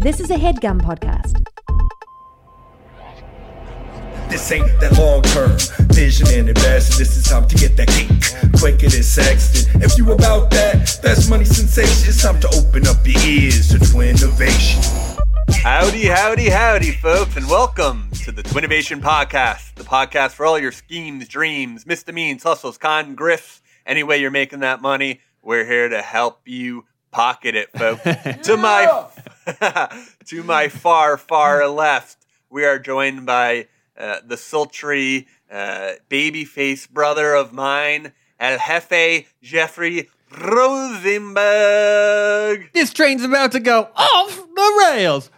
This is a headgum podcast. This ain't that long term vision and investment. This is time to get that cake quicker than Sexton. If you about that, that's money sensation. It's time to open up your ears to Twinnovation. Howdy, howdy, howdy, folks, and welcome to the Twinnovation Podcast, the podcast for all your schemes, dreams, misdemeans, hustles, con, grifts. Any way you're making that money, we're here to help you pocket it, folks. to my to my far, far left, we are joined by uh, the sultry uh, baby-faced brother of mine, El Jefe Jeffrey Rosenberg. This train's about to go off the rails.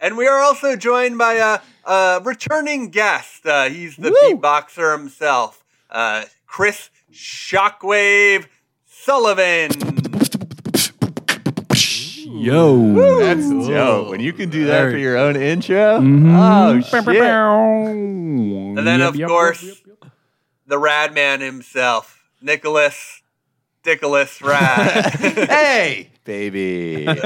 And we are also joined by a, a returning guest. Uh, he's the Woo! beatboxer himself, uh, Chris Shockwave Sullivan. Yo. That's dope. When you can do that Very- for your own intro, Mm-hmm. oh shit! And then, Yep, of yep, course, yep, yep, yep. the Rad Man himself, Nicholas Dickolas Rad. hey, baby.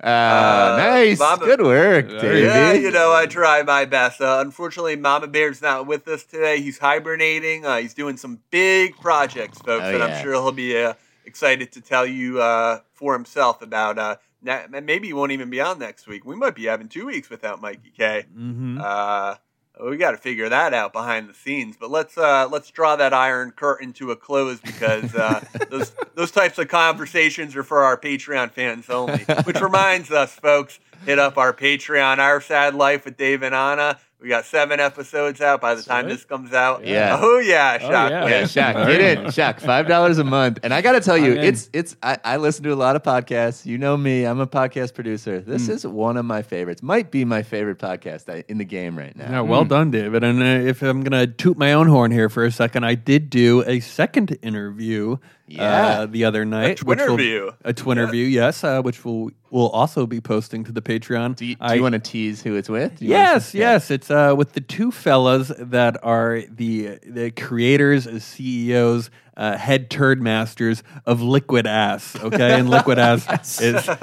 Uh, nice, Mama- good work, Davey. yeah, you know, I try my best. Uh, unfortunately, Mama Bear's not with us today. He's hibernating. Uh, he's doing some big projects, folks, Oh, and I'm sure he'll be uh, excited to tell you uh, for himself about. Na- maybe he won't even be on next week. We might be having two weeks without Mikey K. Mhm. Uh, we got to figure that out behind the scenes. But let's uh, let's draw that iron curtain to a close because uh, those those types of conversations are for our Patreon fans only. Which reminds us, folks, hit up our Patreon, Our Sad Life with Dave and Anna. We got seven episodes out by the time Sweet. this comes out. Yeah. Oh yeah, Shock. yeah. Yeah, Shaq, get in, nice. Shaq. Five dollars a month, and I got to tell you, it's it's. I, I listen to a lot of podcasts. You know me; I'm a podcast producer. This is one of my favorites. Might be my favorite podcast in the game right now. Yeah, well done, David. And uh, if I'm going to toot my own horn here for a second, I did do a second interview Yeah. uh, the other night. A which will- twinterview. A twinterview, yes, uh, which will we'll also be posting to the Patreon. Do you, you want to tease who it's with? Do you wanna- Yes, Yeah. yes. It's uh, with the two fellas that are the the creators, CEOs, uh, head turd masters of Liquid Ass. Okay, and Liquid Ass is.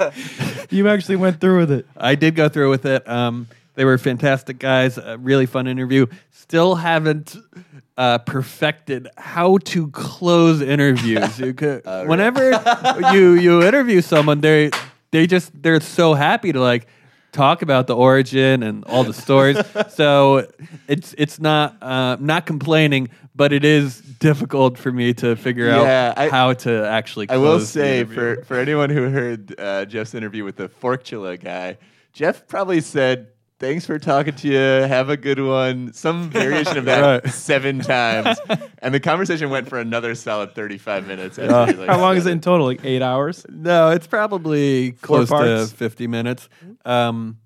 You actually went through with it. I did go through with it. Um, they were fantastic guys. A really fun interview. Still haven't uh, perfected how to close interviews. You could, whenever you you interview someone, they they just they're so happy to like talk about the origin and all the stories. so it's it's not uh, not complaining, but it is difficult for me to figure Yeah, out I- how to actually. I will say for for anyone who heard uh, Jeff's interview with the Forkula guy, Jeff probably said, "Thanks for talking to you. Have a good one." Some variation of that Right. seven times, and the conversation went for another solid thirty-five minutes. after he, like, How long said is it in total? Like eight hours? No, it's probably close to 50 minutes. Um,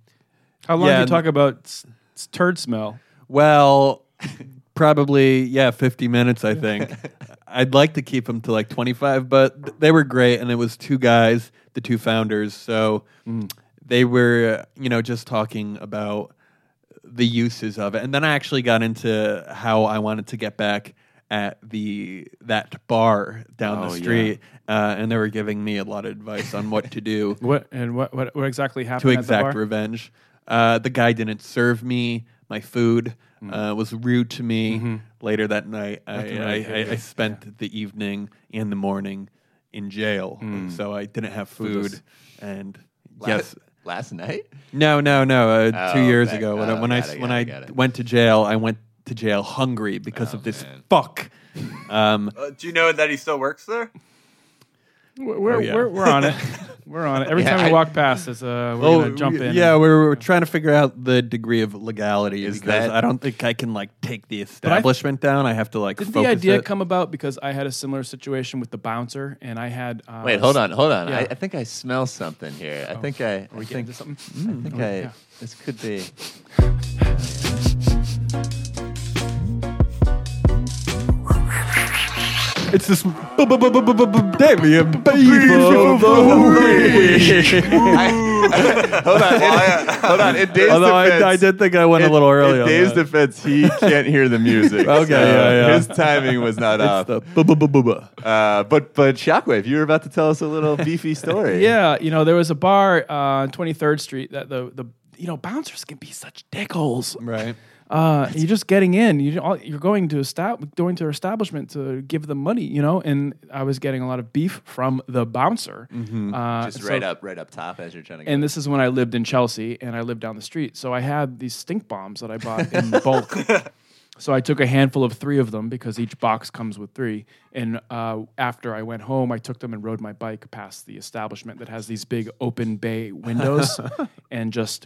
How long Yeah, do you talk about s- s- turd smell? well, probably, yeah, 50 minutes, I think. I'd like to keep them to like 25, but th- they were great. And it was two guys, the two founders. So they were, you know, just talking about the uses of it. And then I actually got into how I wanted to get back at the that bar down Oh, the yeah. street. Uh, and they were giving me a lot of advice on what to do. What and what what, what exactly happened? to at the exact bar? revenge. Uh, the guy didn't serve me my food. Mm. Uh, was rude to me. Mm-hmm. Later that night, I, Nothing I, I, I spent the evening and the morning in jail, Mm. so I didn't have food. Foodless. And yes, last night. no, no, no. Uh, two Oh, years back- ago, when, oh, I, when I it, when got I it, got it. went to jail, I went to jail hungry because Oh, of this man. fuck. Um, Uh, do you know that he still works there? We're, we're, Oh, yeah. we're, we're on it. We're on it. Every Yeah, time we I- walk past, it's, uh, we're Oh, gonna jump in. Yeah, we're, we're trying to figure out the degree of legality Is because that- I don't think I can like take the I- establishment down. I have to like. Did the idea it. come about because I had a similar situation with the bouncer, and I had uh, Wait, hold on, hold on. Yeah. I, I think I smell something here. I think I, Are I we getting think, to something? I think Oh, I. yeah. This could be. the week. hold on, in, hold on. In Dave's Although defense, I, I did think I went a little early. In on Dave's that. defense, he can't hear the music. Okay, so yeah, yeah. His timing was not It's off. Uh, but but Shockwave, you were about to tell us a little beefy story. Yeah, you know, there was a bar uh, on 23rd Street that the the you know bouncers can be such dickholes. Right. Uh, you're just getting in. You, you're going to estab- going to establishment to give them money, you know. And I was getting a lot of beef from the bouncer. Uh, Just so- right up, right up top as you're trying to. Go. And this is when I lived in Chelsea and I lived down the street. So I had these stink bombs that I bought in bulk. So I took a handful of three of them because each box comes with three. And uh, after I went home, I took them and rode my bike past the establishment that has these big open bay windows and just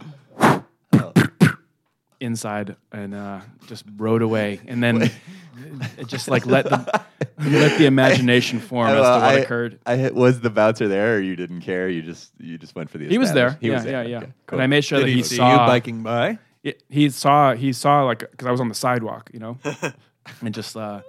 inside and uh, just rode away. And then it just like let the let the imagination form as to what I- occurred. I hit- was the bouncer there, or you didn't care? You just you just went for the. He was there. He yeah, was there. yeah, yeah. Okay, cool. And I made sure Did that he he see saw you biking by? it, he saw he saw like because I was on the sidewalk, you know, and just uh,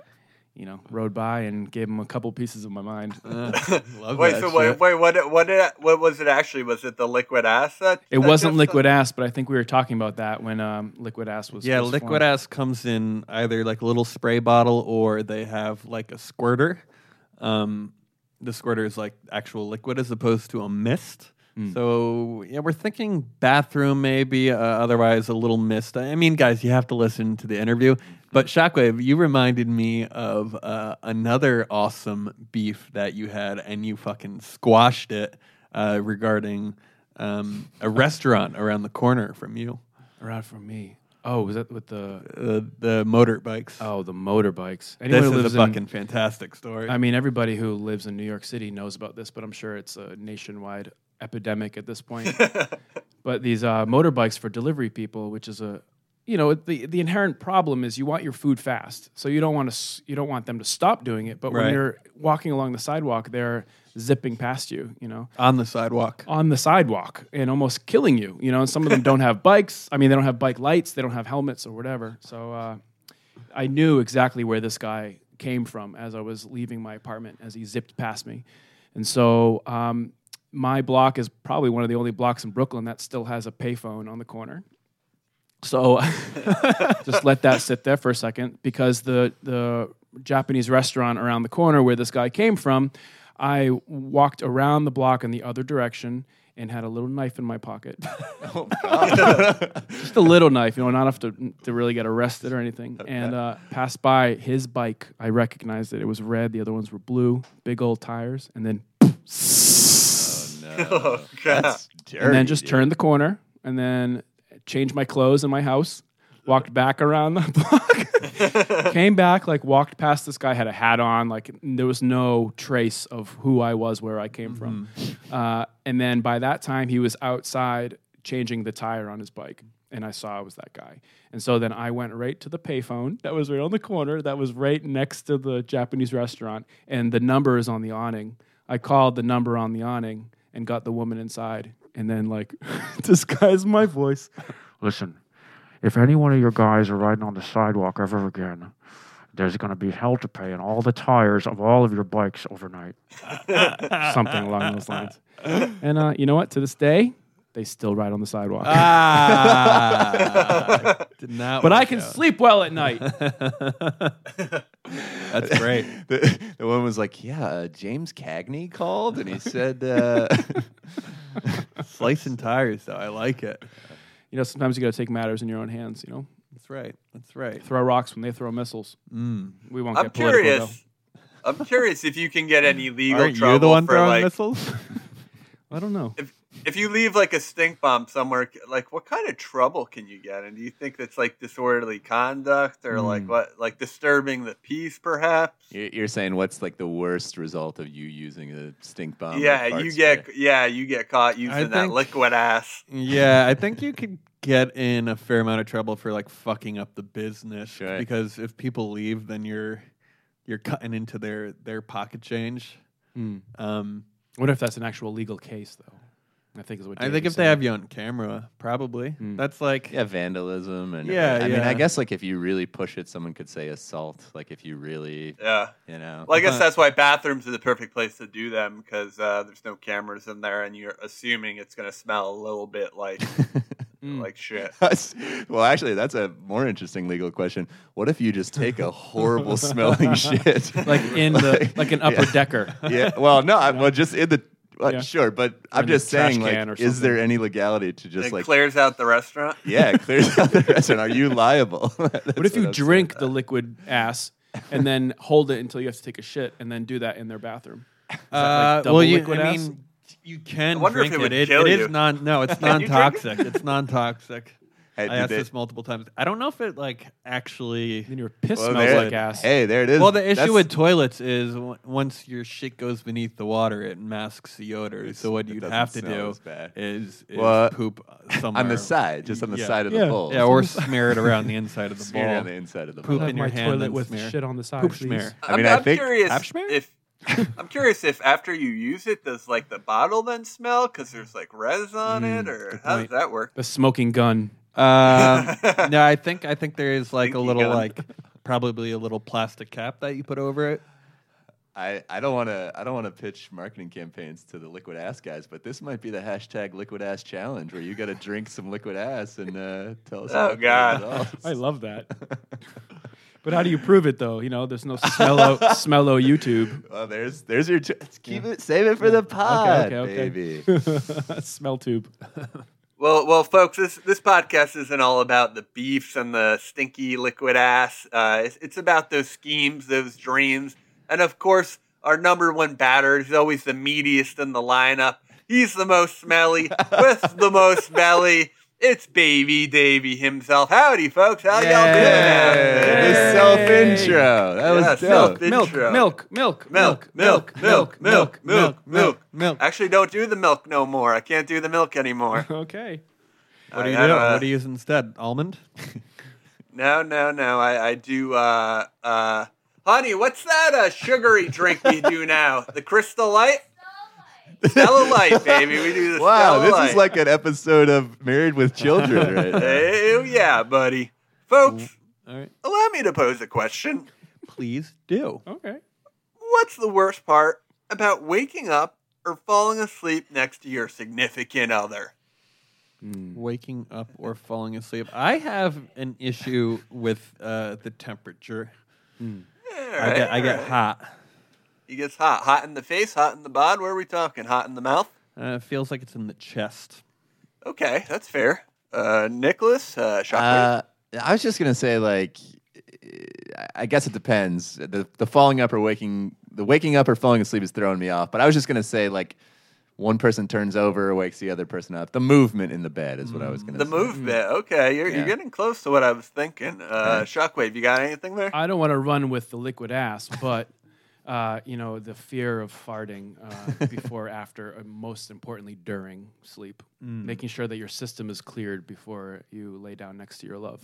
you know rode by and gave him a couple pieces of my mind. Love Wait, that so wait, shit. wait, what? What did? What was it actually? Was it the liquid ass that? It that wasn't liquid said? ass, but I think we were talking about that when um, liquid ass was Yeah, liquid formed. ass comes in either like a little spray bottle or they have like a squirter. Um, the squirter is like actual liquid as opposed to a mist. So yeah, we're thinking bathroom maybe. Uh, otherwise, a little mist. I mean, guys, you have to listen to the interview. But Shockwave, you reminded me of uh, another awesome beef that you had, and you fucking squashed it uh, regarding um, a restaurant around the corner from you. around from me. Oh, was that with the Uh, the motorbikes. oh the motorbikes? Anyone this who is lives a in- fucking fantastic story. I mean, everybody who lives in New York City knows about this, but I'm sure it's a nationwide epidemic at this point. but these uh, motorbikes for delivery people, which is a you know the the inherent problem is you want your food fast, so you don't want to you don't want them to stop doing it. But when Right. you're walking along the sidewalk, they're zipping past you, you know, on the sidewalk. on the sidewalk and almost killing you. You know, and some of them don't have bikes. I mean, they don't have bike lights, they don't have helmets or whatever. So uh, I knew exactly where this guy came from as I was leaving my apartment as he zipped past me. And so um, my block is probably one of the only blocks in Brooklyn that still has a payphone on the corner. So just let that sit there for a second because the the Japanese restaurant around the corner where this guy came from, I walked around the block in the other direction and had a little knife in my pocket. Just a little knife, you know, not enough to, to really get arrested or anything. And uh, passed by his bike. I recognized it. It was red. The other ones were blue, big old tires. And then No, that's dirty. and then just dude. turned the corner and then changed my clothes in my house walked back around the block came back like walked past this guy had a hat on like there was no trace of who i was where i came from. Uh, and then by that time he was outside changing the tire on his bike and i saw it was that guy. And so then i went right to the payphone that was right on the corner that was right next to the japanese restaurant and the number is on the awning. I called the number on the awning and got the woman inside and then like disguise my voice. Listen, if any one of your guys are riding on the sidewalk ever again, there's going to be hell to pay in all the tires of all of your bikes overnight. something along those lines. And uh, you know what? To this day they still ride on the sidewalk Ah, did not. but i can out. sleep well at night That's great. the, the one was like, "Yeah, uh, James Cagney called, and he said." Uh, Slicing tires, though. I like it. you know sometimes you got to take matters in your own hands you know That's right. That's right. throw rocks when they throw missiles Mm. we won't I'm get political curious. I'm curious if you can get any legal Aren't trouble you the one for throwing like missiles? i don't know if if you leave like a stink bomb somewhere, like what kind of trouble can you get? And do you think that's like disorderly conduct or like Hmm. what, like disturbing the peace, perhaps? you're you're saying what's like the worst result of you using a stink bomb? yeah, fart you spray? get yeah, you get caught using that liquid ass. yeah, I think you could get in a fair amount of trouble for like fucking up the business Sure. because if people leave, then you're you're cutting into their their pocket change. Hmm. Um, what if that's an actual legal case though I think is what I Dave think was if they saying. have you on camera, probably. That's like Yeah, vandalism and Yeah, I mean, yeah. I guess like if you really push it, someone could say assault. Like if you really, Yeah. you know. Well, I guess that's why bathrooms are the perfect place to do them because uh, there's no cameras in there, and you're assuming it's going to smell a little bit like Mm. like shit. well, actually, that's a more interesting legal question. What if you just take a horrible smelling shit, like in the like an upper yeah. decker. yeah. Well, no, I, well, just in the. Well, Yeah. Sure, but I'm in just saying, like, is there any legality to just it like, clears out the restaurant. yeah, it clears out the restaurant? Are you liable? What if you drink the liquid ass and then hold it until you have to take a shit and then do that in their bathroom? Is that Uh, like well, you, I ass? mean, you can I wonder if drink it would it. It, kill it you. is non. No, it's Can you drink non-toxic. it's non-toxic. Hey, I asked they- this multiple times. I don't know if it like actually. then your piss Well, smells there- like ass. Hey, there it is. Well, the issue That's- with toilets is w- once your shit goes beneath the water, it masks the odor. It's- so what it you'd doesn't have to smell do as bad. is, is Well, poop somewhere on the side, just on the Yeah. side of Yeah. the bowl. Yeah, or smear it around the inside of the Smear it bowl. on the inside of the Poop bowl. in your my hand toilet and with smear. shit on the side. Poop please. smear. I I'm, mean, I I'm think- curious Abschmear? if I'm curious if after you use it, does like the bottle then smell because there's like res on it, hmm, or good how point. does that work? The smoking gun. Um, no, I think I think there is like a Stinky little gun. like probably a little plastic cap that you put over it. I, I don't want to I don't want to pitch marketing campaigns to the liquid ass guys, but this might be the hashtag liquid ass challenge where you got to drink some liquid ass and uh, tell us. Oh, about God. I love that. But how do you prove it though? You know, there's no smello smello YouTube. Well, there's there's your ch- let's keep it save it for the pod, okay, okay. baby. Smell tube. Well, well, folks, this this podcast isn't all about the beefs and the stinky liquid ass. Uh, it's, it's about those schemes, those dreams, and of course, our number one batter is always the meatiest in the lineup. He's the most smelly with the most belly. It's Baby Davy himself. Howdy, folks. How y'all doing? Yeah, the self intro. That was Yeah, dope. self- Milk, Intro. milk, milk, Milk, milk, milk, milk, milk, milk. milk. Actually, don't do the milk no more. I can't do the milk anymore. Okay. What do you do? I- what do you use instead? Almond? No, no, no. I, I do. Uh, uh, honey, what's that uh, sugary drink we do now? The Crystal Light. Stella Light, baby. We do the Wow, Stella this Light. is like an episode of Married with Children right now. Hell yeah, buddy. Folks, All right, allow me to pose a question. please do. Okay. What's the worst part about waking up or falling asleep next to your significant other? Waking up or falling asleep. I have an issue with uh, the temperature. I get I get hot. He gets hot. Hot in the face, hot in the bod. Where are we talking? Hot in the mouth? Uh, it feels like it's in the chest. Okay, that's fair. Uh, Nicholas, uh, Shockwave. Uh, I was just gonna say, like, I- I guess it depends. The the falling up or waking, the waking up or falling asleep is throwing me off. But I was just gonna say, like, one person turns over, or wakes the other person up. The movement in the bed is what I was gonna. The say. movement. Okay, you're, Yeah. you're getting close to what I was thinking. Uh, Shockwave, you got anything there? I don't want to run with the liquid ass, but uh, you know the fear of farting uh, before, after, and most importantly during sleep, making sure that your system is cleared before you lay down next to your love.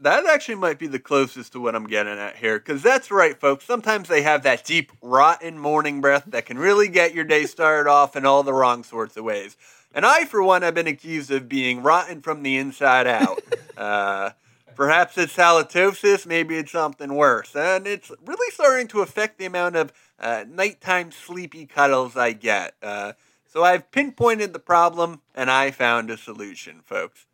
That actually might be the closest to what I'm getting at here, because that's right, folks. Sometimes they have that deep, rotten morning breath that can really get your day started off in all the wrong sorts of ways. And I, for one, have been accused of being rotten from the inside out. uh, perhaps it's halitosis, maybe it's something worse. And it's really starting to affect the amount of uh, nighttime sleepy cuddles I get. Uh, so I've pinpointed the problem, and I found a solution, folks.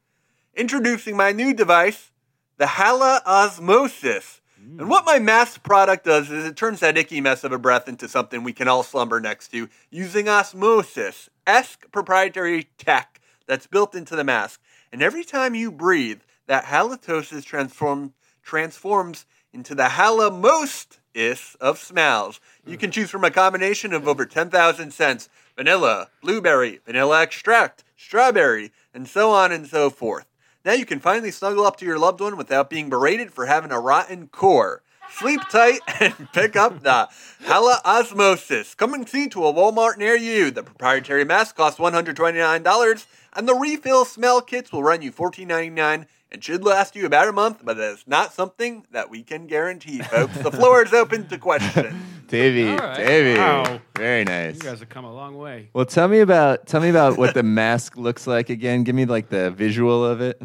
Introducing my new device, the Hala Osmosis. And what my mass product does is it turns that icky mess of a breath into something we can all slumber next to using osmosis, esque proprietary tech that's built into the mask. And every time you breathe, that halitosis transform, transforms into the halamostis of smells. You can choose from a combination of over 10,000 scents vanilla, blueberry, vanilla extract, strawberry, and so on and so forth. Now you can finally snuggle up to your loved one without being berated for having a rotten core. Sleep tight and pick up the Hala Osmosis. Coming see to a Walmart near you. The proprietary mask costs $129, and the refill smell kits will run you $14.99 and should last you about a month, but it's not something that we can guarantee, folks. The floor is open to questions. Davey, All right. Davey, Wow. very nice. You guys have come a long way. Well, tell me about tell me about what the mask looks like again. Give me like the visual of it.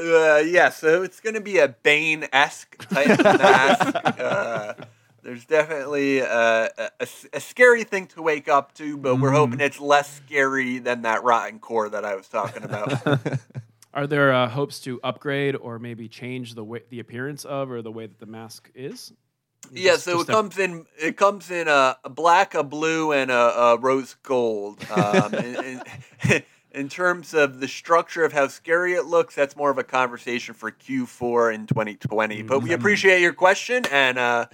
Uh, yeah, so it's going to be a Bane esque type of mask. Uh, there's definitely uh, a, a, a scary thing to wake up to, but we're hoping it's less scary than that rotten core that I was talking about. Are there uh, hopes to upgrade or maybe change the way, the appearance of or the way that the mask is? yeah, so just it a- comes in. It comes in a, a black, a blue, and a, a rose gold. Um, in, in, in terms of the structure of how scary it looks, that's more of a conversation for Q4 in 2020. But we appreciate your question, and uh,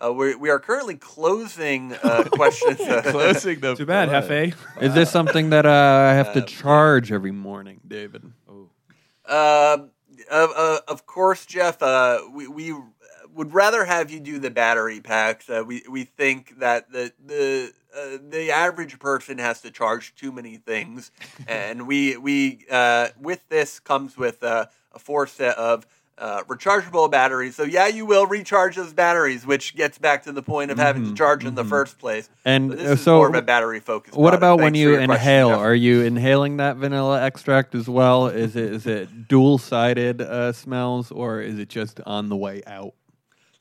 uh, we we are currently closing uh, questions. uh, Closing the Too bad, Jefe. Is this something that uh, I have to charge every morning, David? Um, of, uh, of course, Jeff. Uh, we we would rather have you do the battery packs. Uh, we we think that the the uh, the average person has to charge too many things, and we we uh, with this comes with uh, a four set of. Uh, rechargeable batteries. So yeah, you will recharge those batteries, which gets back to the point of having to charge in the first place. And But this uh, is so, more of a battery focus. what about when Thanks for you your question, inhale? Are you inhaling that vanilla extract as well? Is it is it dual sided uh, smells, or is it just on the way out?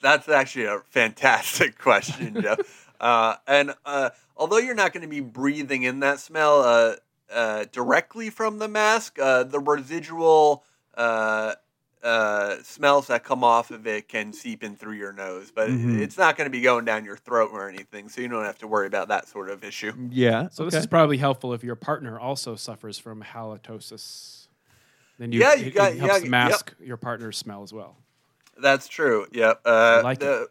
That's actually a fantastic question, Jeff. Uh, and uh, although you're not going to be breathing in that smell uh, uh, directly from the mask, uh, the residual uh, uh, smells that come off of it can seep in through your nose. But Mhm. it's not going to be going down your throat or anything, so you don't have to worry about that sort of issue. Yeah. So okay. this is probably helpful if your partner also suffers from halitosis. Then you, Yeah, you it, got- it helps yeah, yep. mask your partner's smell as well. That's true. Yep. Uh, like the-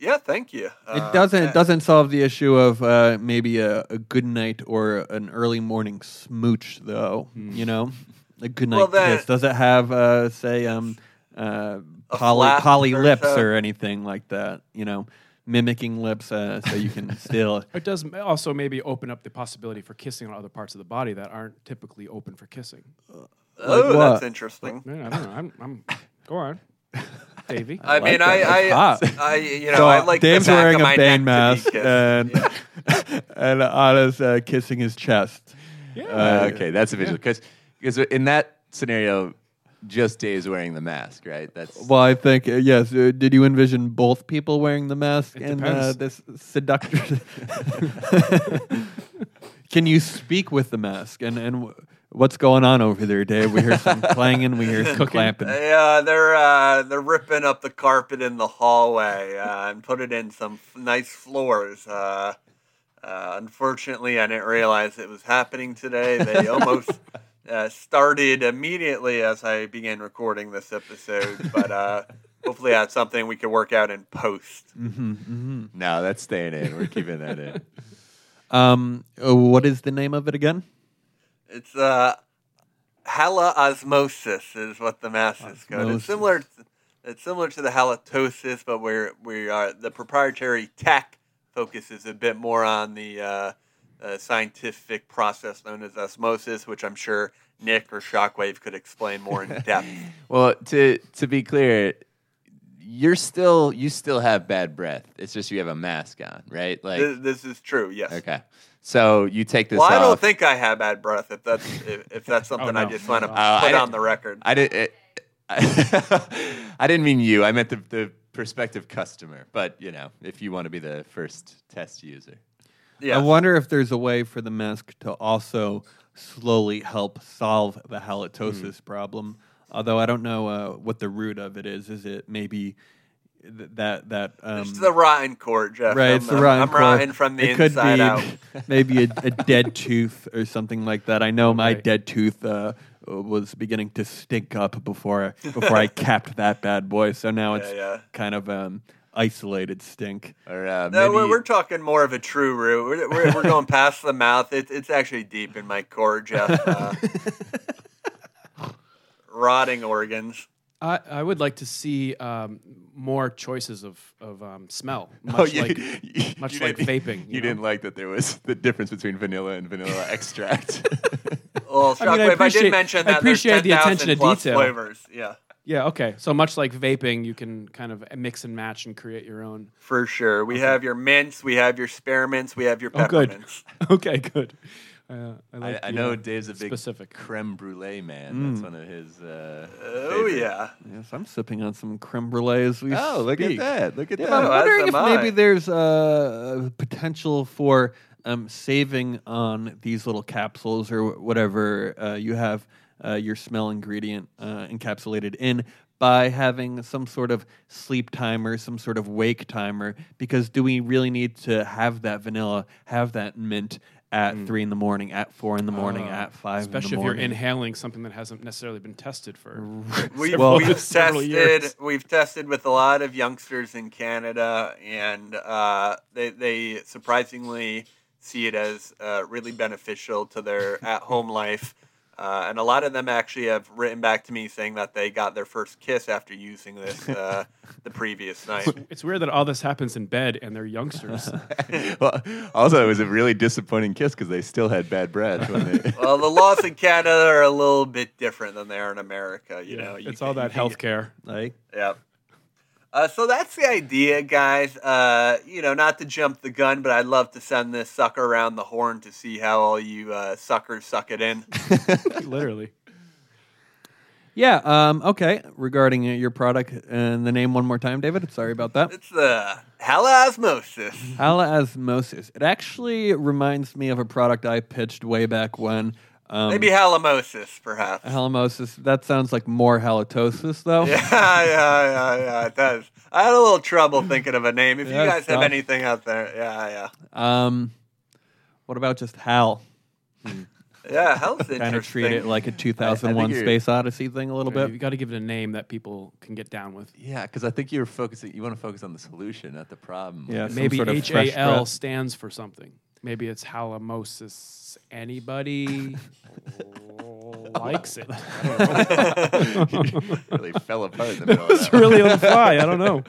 Yeah, thank you. Uh, It doesn't it doesn't solve the issue of uh, maybe a, a good night or an early morning smooch though. You know, a good night Well, then- kiss. Does it have uh, say um, uh, poly poly lips so? or anything like that? You know, mimicking lips uh, so you can still. It does also maybe open up the possibility for kissing on other parts of the body that aren't typically open for kissing. Oh, Like that's what? interesting. Man, I don't know. I'm, I'm go on, Davey. I, mean, like I. I, I, you know, so I like Dave's the back wearing of a my Bane mask and Yeah. and Anna's uh, kissing his chest. yeah. Uh, okay, that's a visual because because in that scenario, just Dave's wearing the mask, right? That's Well, I think uh, yes. Uh, did you envision both people wearing the mask It in uh, this seductor? Can you speak with the mask? And and w- what's going on over there, Dave? We hear some clanging. We hear some clamping. Yeah, they're uh, they're ripping up the carpet in the hallway uh, and putting in some f- nice floors. Uh, uh, unfortunately, I didn't realize it was happening today. They almost uh, started immediately as I began recording this episode, but uh, hopefully that's something we can work out in post. hmm hmm no, that's staying in. We're keeping that in. Um, uh, what is the name of it again? It's uh, halosmosis is what the mask is called. It's similar. It's similar to the halitosis, but we're we are the proprietary tech focuses a bit more on the uh, uh, scientific process known as osmosis, which I'm sure Nick or Shockwave could explain more in depth. Well, to to be clear, you're still you still have bad breath. It's just you have a mask on, right? Like this, this is true. Yes. okay, so you take this Well, I don't think I have bad breath. If that's if, if that's something I no. just want to Oh, I put on the record. I did. It, I didn't mean you. I meant the the prospective customer. But you know, if you want to be the first test user, Yeah. I wonder if there's a way for the mask to also slowly help solve the halitosis problem. Although I don't know uh, what the root of it is. Is it maybe th- that that um, it's the rotten core, Jeff. right? I'm, It's the I'm- rotten I'm core. rotten from the it could inside be out. maybe a, a dead tooth or something like that. I know my Okay. dead tooth uh, was beginning to stink up before I, before I capped that bad boy. So now Yeah, it's yeah. kind of um, isolated stink. or uh, No, maybe we're, we're talking more of a true root. We're, we're, we're going past the mouth. It, it's actually deep in my core, Jeff. Uh, rotting organs. I, I would like to see um, more choices of of um, smell, much Oh, you, like you- much you like vaping. You, You, know? didn't like that there was the difference between vanilla and vanilla extract. Well, I mean, I Shockwave, I, appreciate- did mention I that appreciate there's the attention 10,000 to plus detail. flavors. Yeah. Yeah. Okay. So much like vaping, you can kind of mix and match and create your own. For sure. We have your mints, we have your spearmints, we have your Oh, good. peppermints. okay. Good. Uh, I, I, like I the, know uh, Dave's a big specific. creme brulee man. That's one of his. Uh, Oh favorite- yeah. Yes, I'm sipping on some creme brulee as we speak Oh, look at that! Look at Yeah, that! I'm wondering if I. maybe there's uh, a potential for um, saving on these little capsules or whatever uh, you have uh, your smell ingredient uh, encapsulated in by having some sort of sleep timer, some sort of wake timer. Because do we really need to have that vanilla, have that mint at three in the morning, at four in the morning, Uh, at five in Especially the if you're inhaling something that hasn't necessarily been tested for. We've, Well- we've tested years. we've tested with a lot of youngsters in Canada, and uh, they they surprisingly see it as uh, really beneficial to their at home life. Uh, and a lot of them actually have written back to me saying that they got their first kiss after using this uh, the previous night. It's weird that all this happens in bed and they're youngsters. well, also, it was a really disappointing kiss because they still had bad breath. When they, Well, the laws in Canada are a little bit different than they are in America. You Yeah, know, You it's can- all that health care. like, Yep. Uh, so that's the idea, guys. Uh, you know, not to jump the gun, but I'd love to send this sucker around the horn to see how all you uh, suckers suck it in. Literally. yeah, um, okay. Regarding uh, your product and the name one more time, David. Sorry about that. It's the halosmosis. Halosmosis. It actually reminds me of a product I pitched way back when. Um, Maybe halomosis, perhaps. halitosis. That sounds like more halitosis, though. yeah, yeah, yeah, yeah, it does. I had a little trouble thinking of a name. If Yeah, you guys have tough. anything out there, yeah, yeah. Um, what about just Hal? Yeah, hell's interesting. Kind of treat it like a 2001 you're- Space Odyssey thing a little bit. You bit. got to give it a name that people can get down with. yeah, because I think you're focusing. You want to focus on the solution, not the problem. Yeah, some Maybe sort of H fresh A L breath. stands for something. Maybe it's halamosis. Anybody likes it? really fell apart in the middle It's really on the fly. I don't know.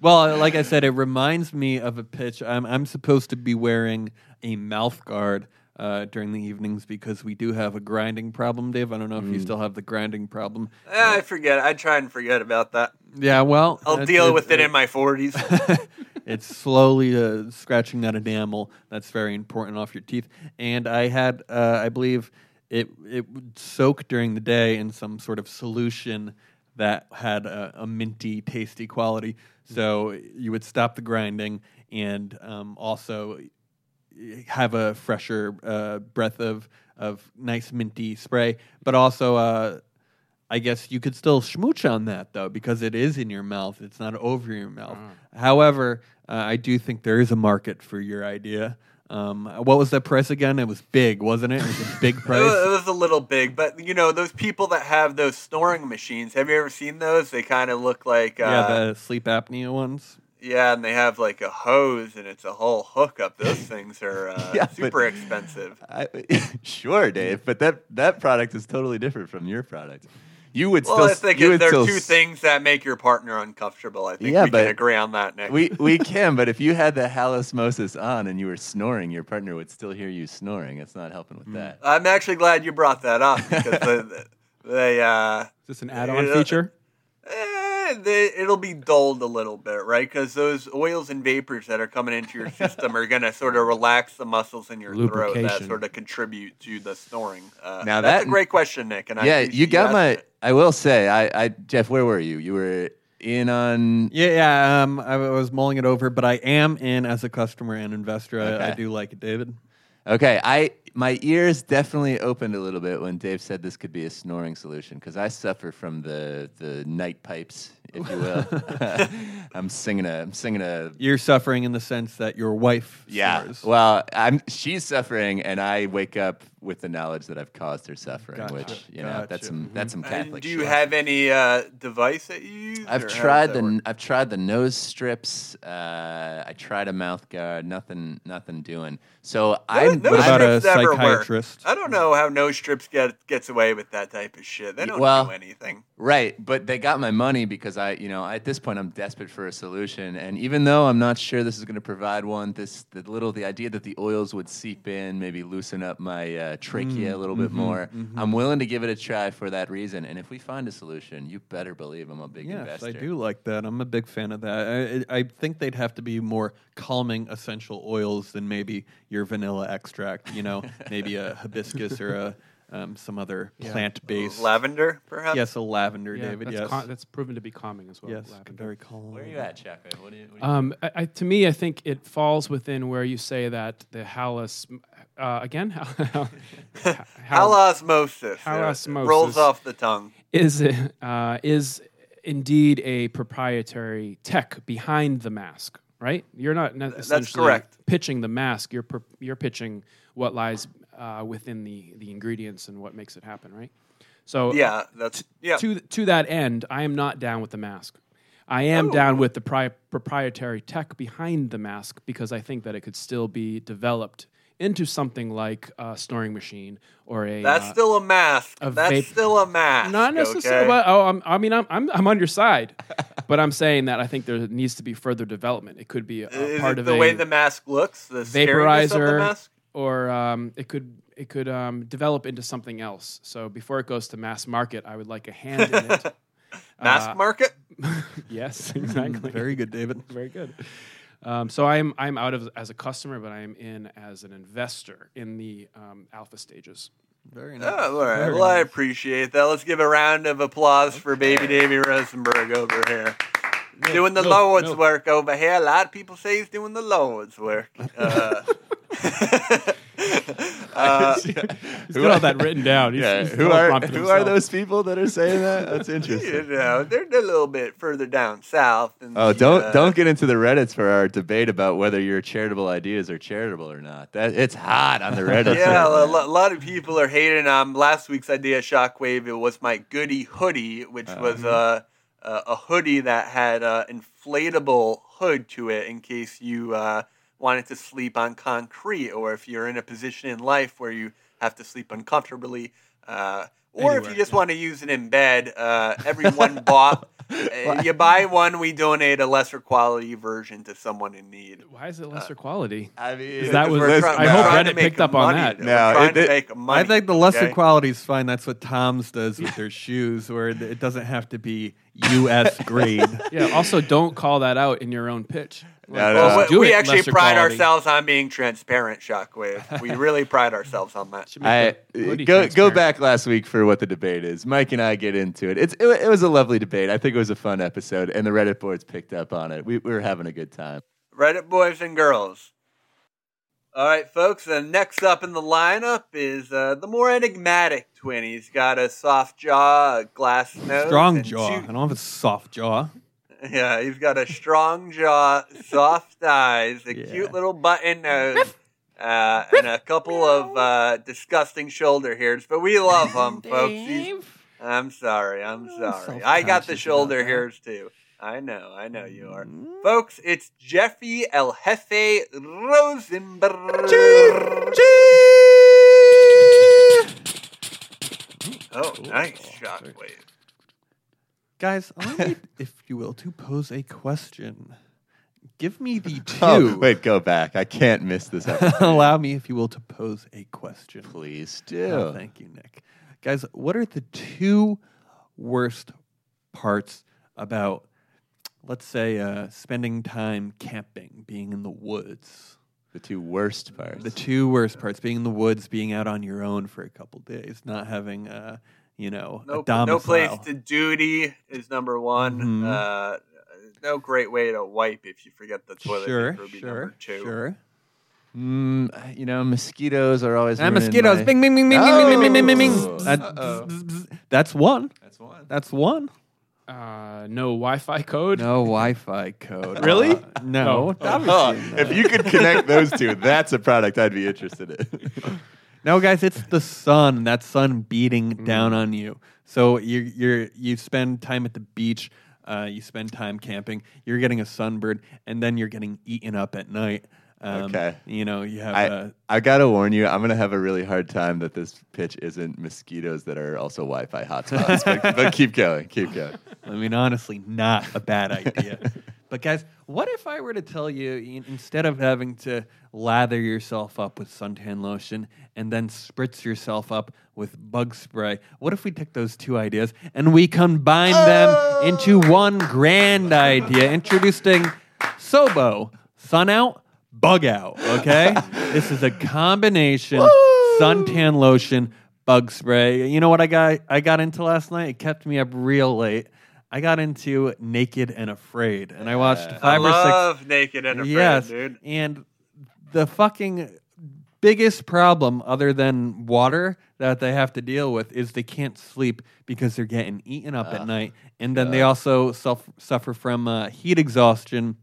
Well, like I said, it reminds me of a pitch. I'm, I'm supposed to be wearing a mouth guard uh, during the evenings because we do have a grinding problem, Dave. I don't know if you still have the grinding problem. Eh, I forget. I try and forget about that. Yeah, well, I'll deal it's- with it in my 40s. It's slowly uh, scratching that enamel. That's very important off your teeth. And I had, uh, I believe, it it would soak during the day in some sort of solution that had a, a minty, tasty quality. So you would stop the grinding and um, also have a fresher uh, breath of of nice minty spray, but also. Uh, I guess you could still schmooch on that though, because it is in your mouth. It's not over your mouth. However, uh, I do think there is a market for your idea. Um, what was that price again? It was big, wasn't it? It was a big It was, price. it was a little big, but you know those people that have those snoring machines. Have you ever seen those? They kind of look like uh, yeah, the sleep apnea ones. yeah, and they have like a hose and it's a whole hookup. Those things are uh, Yeah, super expensive. I, sure, Dave, but that that product is totally different from your product. You would Well, I think you if there still are two s- things that make your partner uncomfortable. I think Yeah, we but can agree on that, Nick. We we can, but if you had the halosmosis on and you were snoring, your partner would still hear you snoring. It's not helping with that. I'm actually glad you brought that up because the, they, uh, Is this an add-on Yeah. feature? eh, they, it'll be dulled a little bit, right? Because those oils and vapors that are coming into your system are going to sort of relax the muscles in your throat that sort of contribute to the snoring. Uh, Now that's that- a great question, Nick. And I yeah, appreciate you got my. it. I will say, I, I Jeff, where were you? You were in on. Yeah, yeah. Um, I was mulling it over, but I am in as a customer and investor. I, I do like it, David. Okay, I my ears definitely opened a little bit when Dave said this could be a snoring solution because I suffer from the the night pipes, if you will. I'm singing a I'm singing a You're suffering in the sense that your wife. yeah. snores. Well, I'm she's suffering, and I wake up with the knowledge that I've caused her suffering, Gotcha, which you know gotcha. that's some that's some And Catholic. do you shit. have any uh, device that you use? I've tried the work? I've tried the nose strips. Uh, I tried a mouth guard. Nothing nothing doing. So I'm. Nose What about a strips work. psychiatrist? I don't know how nose strips get gets away with that type of shit. They don't well, do anything. Right, but they got my money because I, you know, at this point I'm desperate for a solution, and even though I'm not sure this is going to provide one, this the little the idea that the oils would seep in, maybe loosen up my uh, trachea mm, a little bit mm-hmm, more, mm-hmm. I'm willing to give it a try for that reason. And if we find a solution, you better believe I'm a big Yes, investor. I do like that. I'm a big fan of that. I, I think they'd have to be more calming essential oils than maybe your vanilla extract. You know, maybe a hibiscus or a um, some other plant-based. Lavender, perhaps. Yes, a lavender, Yeah, David. that's, Yes, cal- that's proven to be calming as well. yes, lavender. very calm. Where are you at, Chuck? What do you? What do you Um, I, I, to me, I think it falls within where you say that the halos, uh, again, hal- hal- Halosmosis. Halosmosis. Rolls off the tongue. is uh, is indeed a proprietary tech behind the mask, right? You're not ne- essentially correct. pitching the mask. You're per- you're pitching what lies uh, within the the ingredients and what makes it happen, right? So Yeah, that's yeah. to to that end, I am not down with the mask. I am Oh. down with the pri- proprietary tech behind the mask because I think that it could still be developed into something like a snoring machine or a That's uh, still a mask. a That's vape- still a mask. not necessarily. Okay? But, oh, I'm, I mean, I'm, I'm I'm on your side, but I'm saying that I think there needs to be further development. It could be a, a part of the way the mask looks? The of the vaporizer, mask? Or um, it could it could um, develop into something else. So before it goes to mass market, I would like a hand in it. Mask Uh, market? yes, exactly. Very good, David. Very good. Um, so I'm I'm out of as a customer, but I am in as an investor in the um, alpha stages. Very nice. Oh, all right. Very Well, I appreciate that. Let's give a round of applause for baby Davy Rosenberg over here. doing the no, Lord's no. work over here. A lot of people say he's doing the Lord's work. Uh, uh, He's got all that written down. He's, yeah, he's who are teleprompted who are those people that are saying that? That's interesting. you know, they're, they're a little bit further down south. in Oh, the, don't uh, don't get into the Reddits for our debate about whether your charitable ideas are charitable or not. That it's hot on the Reddit. Yeah, a, a lot of people are hating on last week's idea, Shockwave. It was my goody hoodie, which was uh, uh, a hoodie that had an inflatable hood to it in case you uh, wanted to sleep on concrete or if you're in a position in life where you have to sleep uncomfortably. Uh, or if you Anywhere, just want to use it in bed, uh, everyone bought. uh, you buy one, we donate a lesser quality version to someone in need. Why is it lesser quality? I mean, that was- We're try- I hope Reddit picked up on that. No, it- to it- make money. I think the lesser okay? quality is fine. That's what Tom's does with their shoes, where it- it doesn't have to be U.S. grade. Yeah. Also, don't call that out in your own pitch. No, Like, no, Well, no. just we actually pride quality. ourselves on being transparent, Shockwave. We really pride ourselves on that. I go go back last week for what the debate is. Mike and I get into it. It's it, it was a lovely debate. I think it was a fun episode, and the Reddit boards picked up on it. We, we were having a good time. Reddit boys and girls. All right, folks. And next up in the lineup is uh, the more enigmatic twin. He's got a soft jaw, a glass nose, Strong and jaw. I don't have a soft jaw. Yeah, he's got a strong jaw, soft eyes, a Yeah. cute little button nose, uh, and a couple of uh, disgusting shoulder hairs. But we love him, folks. He's- I'm sorry. I'm sorry. I got the shoulder hairs too. I know. I know you are. Folks, it's Jeffy El Jefe Rosenberg. Oh, nice shockwave. Guys, allow me, if you will, to pose a question. Give me the two. Oh, wait, go back. I can't miss this episode. allow me, if you will, to pose a question. Please Oh, do. thank you, Nick. Guys, what are the two worst parts about, let's say, uh, spending time camping, being in the woods? the two worst parts. The two worst parts: being in the woods, being out on your own for a couple days, not having, uh, you know, no, no place to duty is number one. Mm-hmm. Uh, no great way to wipe if you forget the toilet sure, would be sure, number two. Sure. Mm, you know, mosquitoes are always. Ah, and mosquitoes, my... bing, bing, bing, bing, oh. bing, bing, bing, bing, bing, bing. Oh. That's one. That's one. That's one. Uh, no Wi-Fi code. No Wi-Fi code. really? Uh, no. Oh. Oh. If you could connect those two, that's a product I'd be interested in. No, guys, it's the sun. That sun beating Mm. down on you. So you you're you spend time at the beach. Uh, you spend time camping. You're getting a sunburn, and then you're getting eaten up at night. Um, Okay. You know, you have. I, uh, gotta warn you, I'm gonna have a really hard time that this pitch isn't mosquitoes that are also Wi-Fi hotspots. but, but keep going, keep going. I mean, honestly, not a bad idea. but guys, what if I were to tell you instead of having to lather yourself up with suntan lotion and then spritz yourself up with bug spray, what if we took those two ideas and we combined them into one grand idea, introducing Sobo, sun out, bug out. Okay, this is a combination suntan lotion, bug spray. You know what I got? I got into last night. It kept me up real late. I got into Naked and Afraid, and I watched I five or six. love Naked and Afraid, yes, dude. and the fucking biggest problem, other than water, that they have to deal with is they can't sleep because they're getting eaten up at night, and then they also self- suffer from uh, heat exhaustion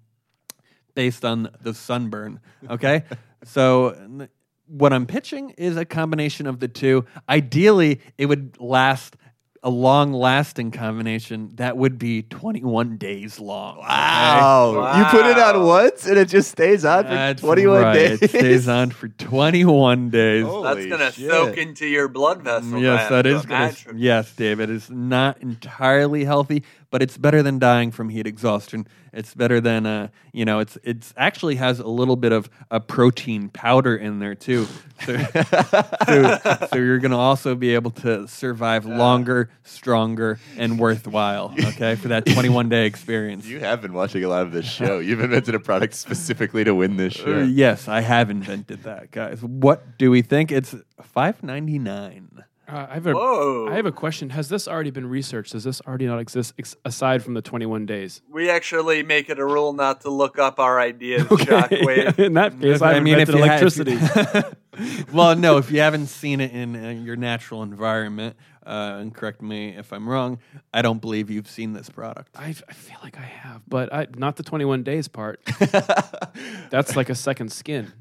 based on the sunburn. Okay, so. n- What I'm pitching is a combination of the two. Ideally, it would last a long lasting combination that would be 21 days long. okay? Wow. you put it on once and it just stays on for That's 21 right. days. It stays on for 21 days. Oh. That's gonna soak into your blood vessels. Yes, that is that to is gonna. imagine. Yes, David, it's not entirely healthy, but it's better than dying from heat exhaustion. It's better than uh, you know, it's it's actually has a little bit of a protein powder in there too. So, so, so you're gonna also be able to survive longer, stronger, and worthwhile. Okay, for that 21 day experience. You have been watching a lot of this show. You've invented a product specifically to win this Uh, show. yes, I have invented that, guys. What do we think? It's 5.99. Uh, I have a Whoa. I have a question. Has this already been researched? Does this already not exist ex- aside from the 21 days? We actually make it a rule not to look up our ideas, Shockwave. In that case, I I've mean, if invented you if you- electricity. well, no, if you haven't seen it in uh, your natural environment, uh, and correct me if I'm wrong, I don't believe you've seen this product. I, I feel like I have, but I, not the 21 days part. That's like a second skin,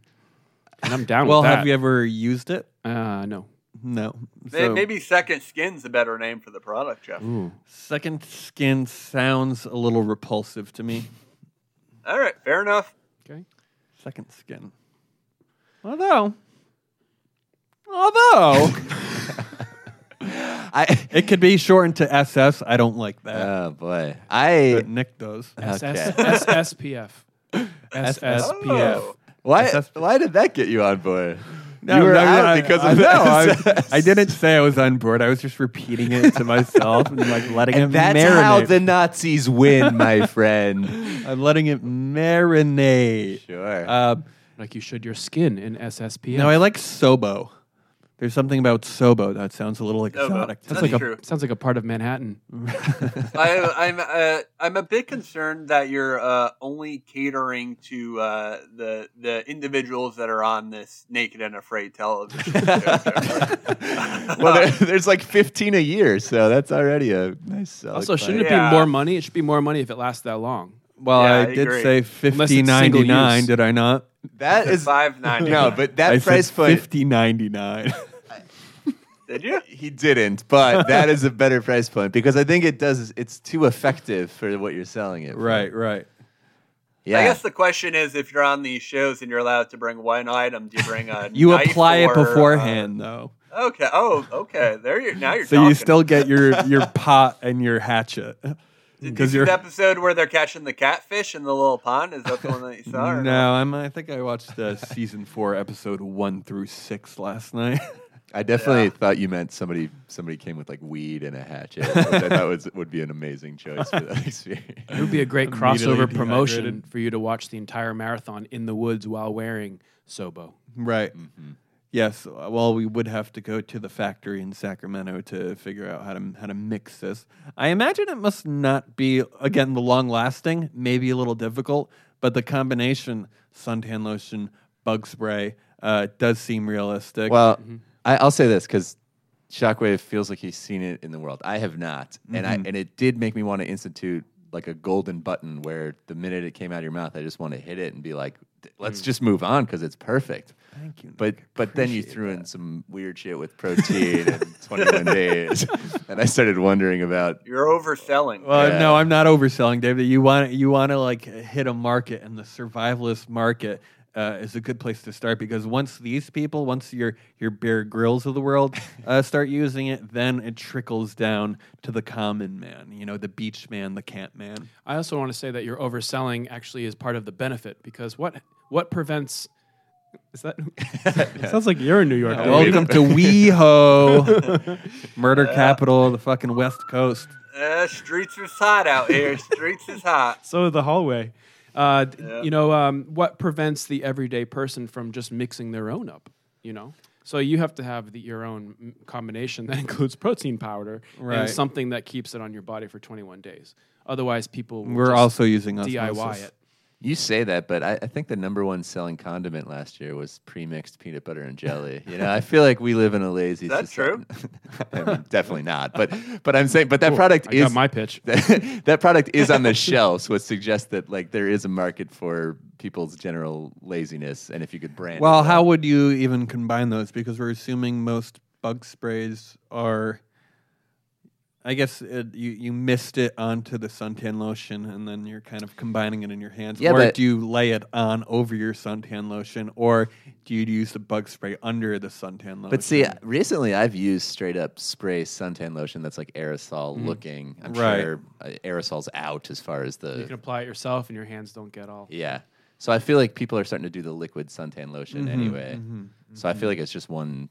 and I'm down Well, with that. have you ever used it? Uh, no. No. So, Maybe Second Skin's a better name for the product, Jeff. second skin sounds a little repulsive to me. All right, fair enough. Okay. Second skin. Although, although I, it could be shortened to SS. I don't like that. oh boy, I but Nick does. SS, Okay. SPF. SSPF. Oh. why SS. why did that get you on board? No, you were no, out I- because I, of no, that. I, I didn't say I was on board. I was just repeating it to myself and like letting it that's marinate. how the Nazis win, my friend. I'm letting it marinate. Sure. Uh, Like you should your skin in SSP. no, I like Sobo. There's something about Sobo that sounds a little exotic. to That's Sounds like true. a sounds like a part of Manhattan. I, I'm uh, I'm a bit concerned that you're uh, only catering to uh, the the individuals that are on this Naked and Afraid television. show, well, there, there's like 15 a year, so that's already a nice. selling Also, shouldn't point. it Yeah. be more money? It should be more money if it lasts that long. Well, Yeah, I, I did agree. say Unless fifty it's ninety single nine. use. Did I not? That is Five ninety. no, but that I price said point. fifty ninety nine. Did you? He didn't, but that is a better price point because I think it does. It's too effective for what you're selling it. For. right, right. Yeah. I guess the question is, if you're on these shows and you're allowed to bring one item, do you bring a? You knife apply it or, uh, beforehand, though, okay. Oh, okay. There you now you're so talking. you still get your your pot and your hatchet. Did you because see you're the episode where they're catching the catfish in the little pond? Is that the one that you saw? or No, I'm, I think I watched uh, season four, episode one through six last night. I definitely Yeah. thought you meant somebody somebody came with like weed and a hatchet. which I thought was would be an amazing choice for that experience. It would be a great Immediately crossover promotion dehydrated. for you to watch the entire marathon in the woods while wearing Sobo. right. Yes. Well, we would have to go to the factory in Sacramento to figure out how to how to mix this. I imagine it must not be again the long lasting, maybe a little difficult, but the combination suntan lotion, bug spray uh, does seem realistic. Well, I, I'll say this because Shockwave feels like he's seen it in the world. I have not, and I mm-hmm. and it did make me want to institute like a golden button where the minute it came out of your mouth, I just want to hit it and be like, "Let's mm. just move on" because it's perfect. Thank you. But Nick. but then you Appreciate threw in some weird shit with protein and 21 days, and I started wondering about. You're overselling. Well, Yeah. no, I'm not overselling, David. You want you want to like hit a market and the survivalist market. Uh, is a good place to start because once these people, once your your Bear Grylls of the world uh, start using it, then it trickles down to the common man. You know, the beach man, the camp man. I also want to say that your overselling actually is part of the benefit because what what prevents is that sounds like you're in New York. David. Welcome to WeHo, murder capital of the fucking West Coast. Uh, streets is hot out here. streets is hot. So the hallway. Uh, Yeah. You know, um, what prevents the everyday person from just mixing their own up? You know, so you have to have the, your own combination that includes protein powder Right. and something that keeps it on your body for 21 days. Otherwise, people will We're also using DIY osmosis. it. You say that, but I, I think the number one selling condiment last year was pre-mixed peanut butter and jelly. You know, I feel like we live in a lazy. That's that society. I mean, definitely not. But but I'm saying, but that product I is got my pitch. that, that product is on the shelves, which suggests that like there is a market for people's general laziness, and if you could brand. Well, it how would you even combine those? Because we're assuming most bug sprays are. I guess it, you you missed it onto the suntan lotion, and then you're kind of combining it in your hands. Yeah, or but- do you lay it on over your suntan lotion, or do you use the bug spray under the suntan lotion? But see, recently I've used straight up spray suntan lotion that's like aerosol looking. I'm. Right. sure uh, aerosol's out as far as the You can apply it yourself, and your hands don't get all. Yeah. So I feel like people are starting to do the liquid suntan lotion Mm-hmm, anyway. So I feel like it's just one.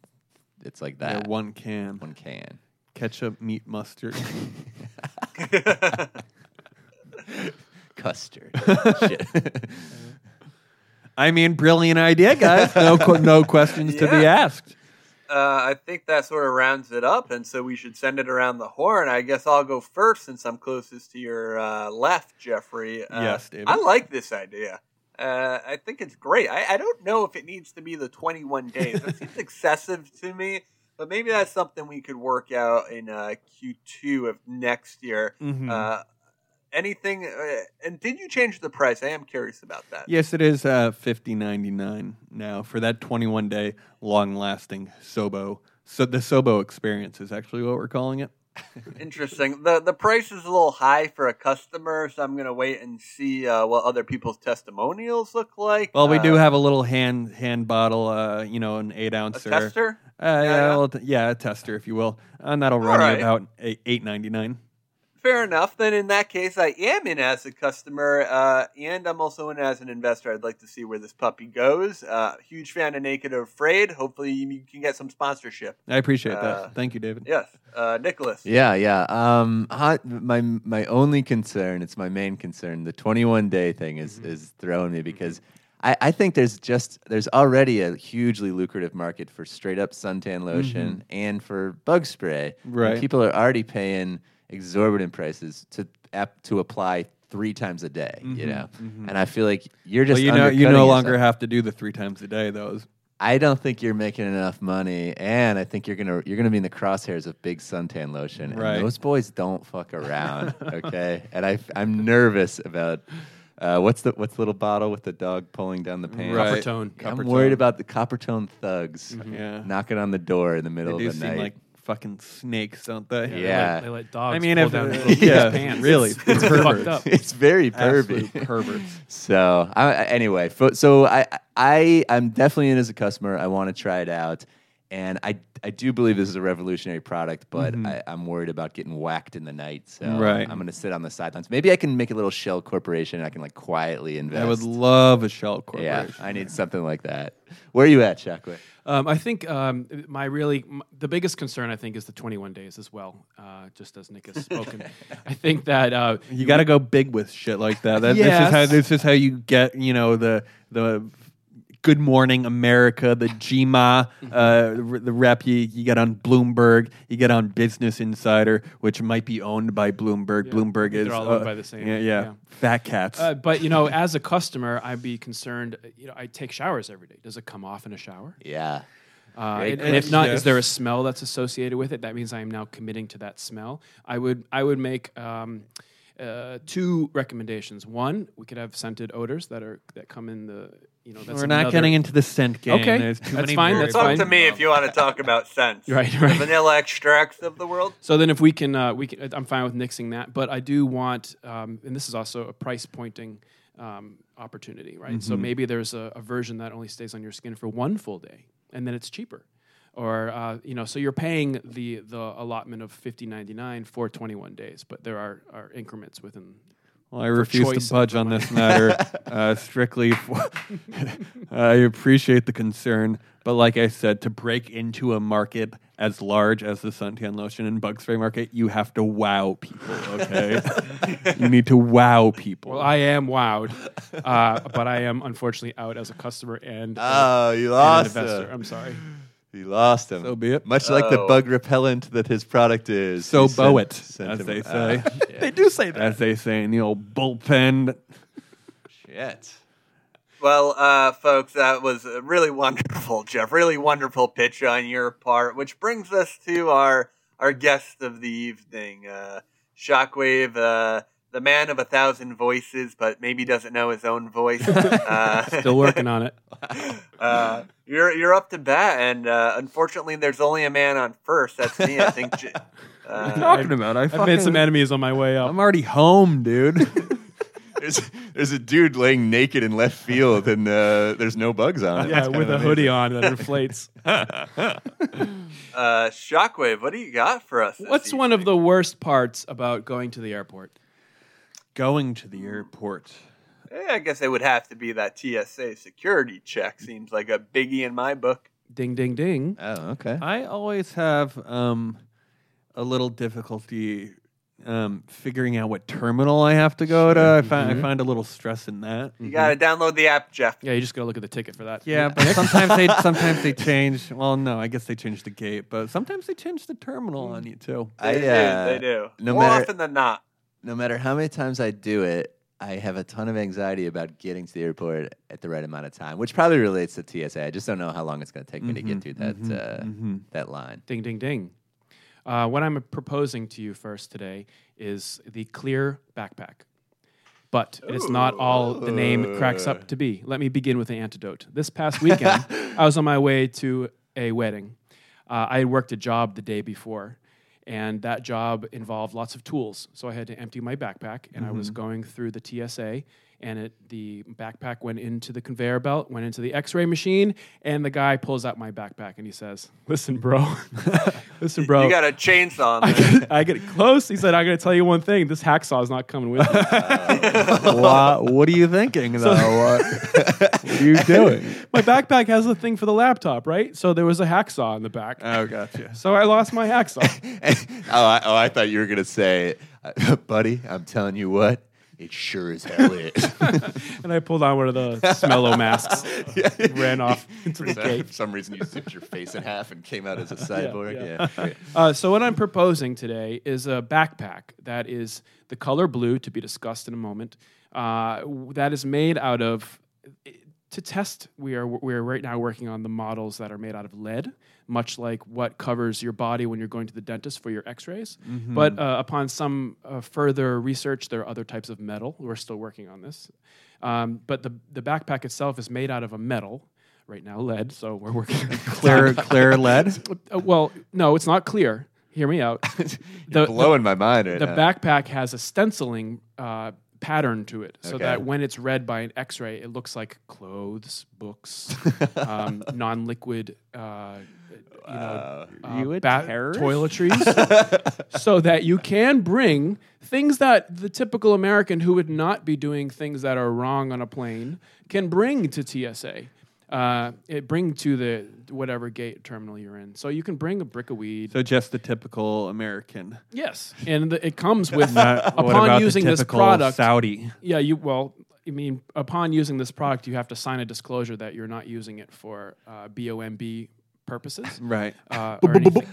It's like Yeah, that. one can one can. Ketchup, meat, mustard. Custard. Shit. I mean, brilliant idea, guys. No qu- no questions to be Yeah. asked. Uh, I think that sort of rounds it up, and so we should send it around the horn. I guess I'll go first since I'm closest to your uh, left, Jeffrey. Uh, Yes, David. I like this idea. Uh, I think it's great. I, I don't know if it needs to be the 21 days. That seems excessive to me, but maybe that's something we could work out in uh, Q2 of next year. Mhm. Uh, anything? Uh, and did you change the price? I am curious about that. Yes, it is uh, fifty ninety nine now for that twenty one day long lasting Sobo. So the Sobo experience is actually what we're calling it. Interesting. the The price is a little high for a customer, so I'm gonna wait and see uh, what other people's testimonials look like. Well, we Uh, do have a little hand hand bottle, uh, you know, an eight ounce. tester. Uh, yeah, yeah. well, yeah, a tester, if you will, and that'll run right. you about eight eight ninety nine. Fair enough. Then in that case, I am in as a customer, uh, and I'm also in as an investor. I'd like to see where this puppy goes. Uh, huge fan of Naked or Afraid. Hopefully, you can get some sponsorship. I appreciate Uh, that. Thank you, David. Yes, uh, Nicholas. yeah, yeah. Um, hot, my my only concern, it's my main concern. The 21 day thing is Mm-hmm. is throwing me because. I, I think there's just there's already a hugely lucrative market for straight up suntan lotion and for bug spray. And Mm-hmm. Right. people are already paying exorbitant prices to ap- to apply three times a day. You know, and I feel like you're Mm-hmm. Well, just you know, you undercutting no yourself. longer have to do the three times a day. Those. I don't think you're making enough money, and I think you're gonna you're gonna be in the crosshairs of big suntan lotion. Right. And those boys don't fuck around, okay? and I I'm nervous about uh, what's the what's the little bottle with the dog pulling down the pants. Right. Coppertone. I'm Copper worried tone. about the Coppertone thugs Yeah. knocking on the door in the They middle do of the seem night. like fucking snakes, don't they? They Yeah. let, they let dogs. I mean, pull if down little kids' yeah, pants. really, It's, it's fucked perverts. up. it's very Absolute pervy. perverts. So I, anyway, fo- so I I I'm definitely in as a customer. I want to try it out, and I I do believe this is a revolutionary product, but I, I'm worried about getting whacked in the night. So Mm-hmm. Right. I'm going to sit on the sidelines. Maybe I can make a little shell corporation. And I can like quietly invest. I would love a shell corporation. yeah. I need something like that. Where are you at, Shockwave? Um, I think um, my really m- the biggest concern I think is the 21 days as well. Uh, just as Nick has spoken, I think that uh, You got to go big with shit like that. that This is how this is how you get you know the the Good Morning America, the GMA, uh, the rep you, you get on Bloomberg, you get on Business Insider, which might be owned by Bloomberg. Yeah, Bloomberg I think is they're all uh, owned by the same- Yeah, yeah, yeah. fat cats. Uh, but you know, as a customer, I'd be concerned. uh, You know, I take showers every day. Does it come off in a shower? Yeah. Uh, and, and if not, question. is there a smell that's associated with it? That means I am now committing to that smell. I would I would make um, uh, two recommendations. One, we could have scented odors that are that come in the you know. That's We're not another- getting into the scent game. Okay, There's too that's many fine, that's Talk to me if you want to talk about scents. Right, The vanilla extracts of the world. So then, if we can, uh, we can. I'm fine with nixing that, but I do want, um, and this is also a price pointing um, opportunity, right? So maybe there's a, a version that only stays on your skin for one full day, and then it's cheaper. Or uh, you know, so you're paying the the allotment of fifty ninety nine for twenty one days, but there are, are increments within. Well, I refuse to budge on this matter uh, strictly. For I appreciate the concern, but like I said, to break into a market as large as the suntan lotion and bug spray market, you have to wow people. Okay, you need to wow people. Well, I am wowed, uh, but I am unfortunately out as a customer and, Oh, you and an lost investor. him. I'm sorry. You lost him. So be it. Much like the Oh. bug repellent that his product is. so You bow it, as him- they Ah, say. they do say that, as they say in the old bullpen. Shit. Well, uh, folks, that was a really wonderful, Jeff. Really wonderful pitch on your part, which brings us to our our guest of the evening, uh, Shockwave, uh, the man of a thousand voices, but maybe doesn't know his own voice. Uh, Still working on it. uh, you're you're up to bat, and uh, unfortunately, there's only a man on first. That's me. I think. J- What are you Uh, talking about? I I've made some enemies on my way up. I'm already home, dude. There's, there's a dude laying naked in left field, and uh, there's no bugs on it. yeah, with kinda a hoodie on that inflates. uh, Shockwave, what do you got for us? this What's one of the worst parts about going to the airport? Going to the airport. Eh, I guess it would have to be that TSA security check. Seems like a biggie in my book. Ding, ding, ding. Oh, okay. I always have um, a little difficulty um, figuring out what terminal I have to go to. I find I find a little stress in that. You got to download the app, Jeff. Yeah, you just gotta look at the ticket for that. Yeah, but sometimes they sometimes they change. Well, no, I guess they change the gate, but sometimes they change the terminal on you too. I, They uh, do. They do. no More matter- often than not. No matter how many times I do it, I have a ton of anxiety about getting to the airport at the right amount of time, which probably relates to TSA. I just don't know how long it's going to take me to get through that uh, that line. Ding, ding, ding. Uh, what I'm proposing to you first today is the clear backpack. But it is not all the name cracks up to be. Let me begin with an antidote. This past weekend, I was on my way to a wedding. Uh, I had worked a job the day before, and that job involved lots of tools. So I had to empty my backpack, and I was mm-hmm. going through the TSA, and it, the backpack went into the conveyor belt, went into the X-ray machine, and the guy pulls out my backpack and he says, "Listen, bro, listen, bro." You got a chainsaw. I on there. get, I get close. He said, "I'm going to tell you one thing. This hacksaw is not coming with me." what, what are you thinking though? what, what are you doing? my backpack has a thing for the laptop, right? So there was a hacksaw in the back. Oh, gotcha. So I lost my hacksaw. oh, I, oh, I thought you were going to say, uh, buddy, I'm telling you what, it sure as hell is. and I pulled on one of the smello masks, ran off into the For some reason, you zipped your face in half and came out as a cyborg. yeah. Yeah. Uh, so what I'm proposing today is a backpack that is the color blue, to be discussed in a moment. Uh, that is made out of. To test, we are we are right now working on the models that are made out of lead, much like what covers your body when you're going to the dentist for your X-rays. But uh, upon some uh, further research, there are other types of metal. We're still working on this. Um, but the the backpack itself is made out of a metal. Right now, lead. So we're working. Clear, clear lead. Uh, well, no, it's not clear. Hear me out. the, Blowing my mind right the now. backpack has a stenciling uh, pattern to it, so Okay. that when it's read by an X-ray, it looks like clothes, books, um, non-liquid. Uh, you know, uh, You a bat- toiletries, so that you can bring things that the typical American who would not be doing things that are wrong on a plane can bring to TSA. Uh, it bring to the whatever gate terminal you're in. So you can bring a brick of weed. So just the typical American. yes, and the, it comes with Not- upon about using the this product. Saudi. Yeah, you well, I mean, upon using this product, you have to sign a disclosure that you're not using it for uh, BOMB purposes. Right. Uh, or anything.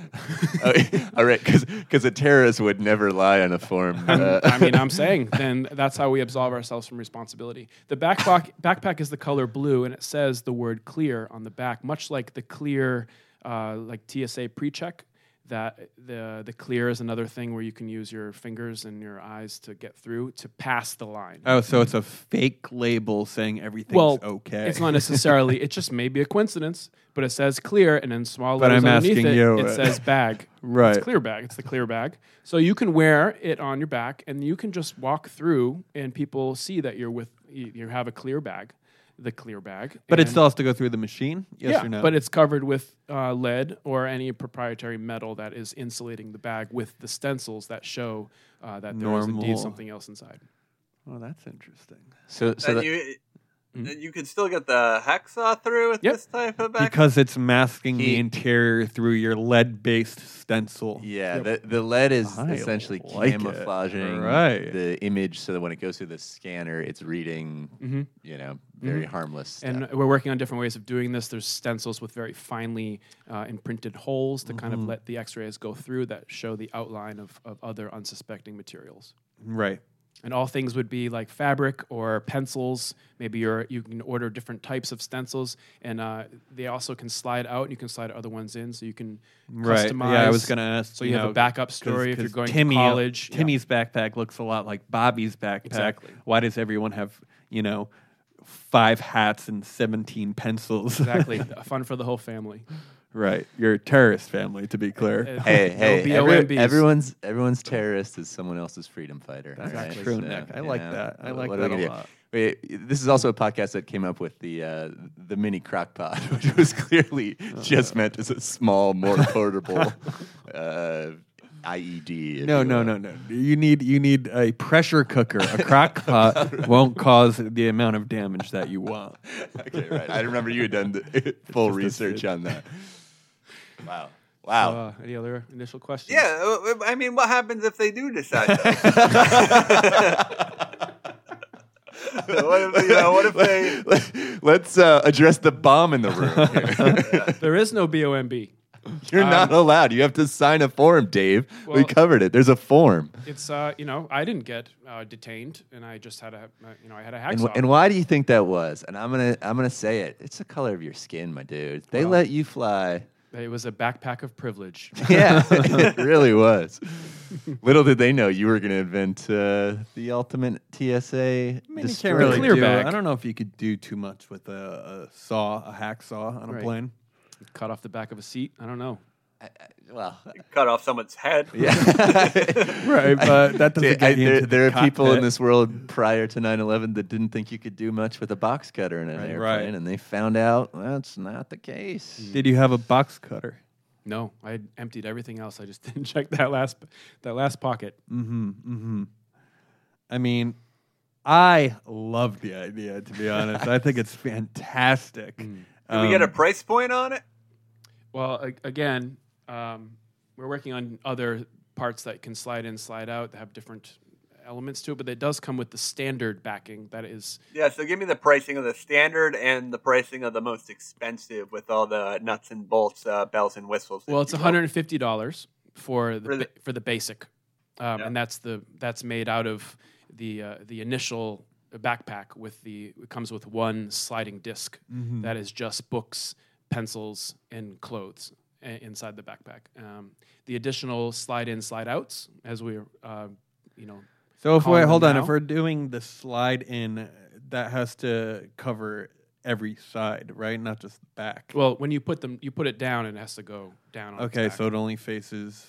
Oh, all right, because a terrorist would never lie on a form. Uh, I mean, I'm saying then that's how we absolve ourselves from responsibility. The backpack backpack is the color blue, and it says the word "clear" on the back, much like the clear, uh, like TSA pre-check. That the the clear is another thing where you can use your fingers and your eyes to get through to pass the line. Oh, so it's a fake label saying everything's well, okay. it's not necessarily. it just may be a coincidence, but it says clear, and in small letters underneath it, you, it uh, says bag. Right. It's clear bag. It's the clear bag. So you can wear it on your back, and you can just walk through, and people see that you're with you have a clear bag, the clear bag, But it and- still has to go through the machine. Yes yeah, or no? but it's covered with uh, lead or any proprietary metal that is insulating the bag with the stencils that show uh, that there is Normal. indeed something else inside. oh, that's interesting. So, so and that, you, Mhm. you can still get the hacksaw through with Yep. this type of back. Because it's masking the interior through your lead-based stencil. yeah, the, the lead is I essentially like camouflaging Right. the image so that when it goes through the scanner, it's reading, Mhm. you know, very harmless. Stuff. And we're working on different ways of doing this. There's stencils with very finely uh, imprinted holes to kind of let the X-rays go through that show the outline of, of other unsuspecting materials. Right. And all things would be like fabric or pencils. Maybe you're, you can order different types of stencils, and uh, they also can slide out, and you can slide other ones in, so you can Right. customize. Yeah, I was going to ask. So you, have know, a backup story if 'cause you're going Timmy, to college. Yeah. Timmy's backpack looks a lot like Bobby's backpack. Exactly. Why does everyone have, you know, five hats and 17 pencils? exactly fun for the whole family. Right. You're a terrorist family, to be clear. Hey, hey, every- everyone's everyone's terrorist is someone else's freedom fighter. That's all right? true, So, Nick. I like know, that. I like that a lot. Wait, this is also a podcast that came up with the uh, the mini crock pot, which was clearly Oh, just meant as a small, more portable uh, IED. No, no, will. no, no. You need you need a pressure cooker. A crock pot won't cause the amount of damage that you want. okay, right. I remember you had done the full research on that. Wow. Wow. Uh, any other initial questions? yeah, uh, I mean, what happens if they do decide? that? what if you know? What if they? Let's uh, address the bomb in the room. Here. There is no BOMB. You're not allowed. You have to sign a form, Dave. we covered it. There's a form. It's uh, you know, I didn't get uh, detained, and I just had a, uh, you know, I had a And, hacksaw. wh- and why do you think that was? And I'm gonna I'm gonna say it. It's the color of your skin, my dude. They Well. let you fly. It was a backpack of privilege. Yeah, it really was. Little did they know you were going to invent uh, the ultimate TSA. I mean, you destroyer. can't really Clear do, bag. I don't know if you could do too much with a, a saw, a hacksaw on a Right. plane. Cut off the back of a seat. I don't know. Well, cut off someone's head. yeah. Right, but that doesn't See, get I- you there, into the there are people in this world prior to 9/11 that didn't think you could do much with a box cutter in an Right. airplane, Right. and they found out that's not the case. Did you have a box cutter? No, I emptied everything else. I just didn't check that last that last pocket. Mm-hmm. Mm-hmm. I mean, I love the idea. To be honest, I think it's fantastic. Mm. Did we get a Um, price point on it? Well, again, um, we're working on other parts that can slide in, slide out, that have different elements to it, but it does come with the standard backing that is Yeah, so give me the pricing of the standard and the pricing of the most expensive with all the nuts and bolts, uh, bells and whistles. Well, it's one hundred and fifty dollars for the For the- ba- for the basic, um, Yeah. and that's the that's made out of the uh, the initial backpack with the it comes with one sliding disk Mm-hmm. that is just books, pencils, and clothes a- inside the backpack. Um, the additional slide in, slide outs, as we're uh, you know So if we hold on, now. if we're doing the slide in, that has to cover every side, right? Not just the back. well when you put them you put it down and it has to go down. On okay, so it only faces.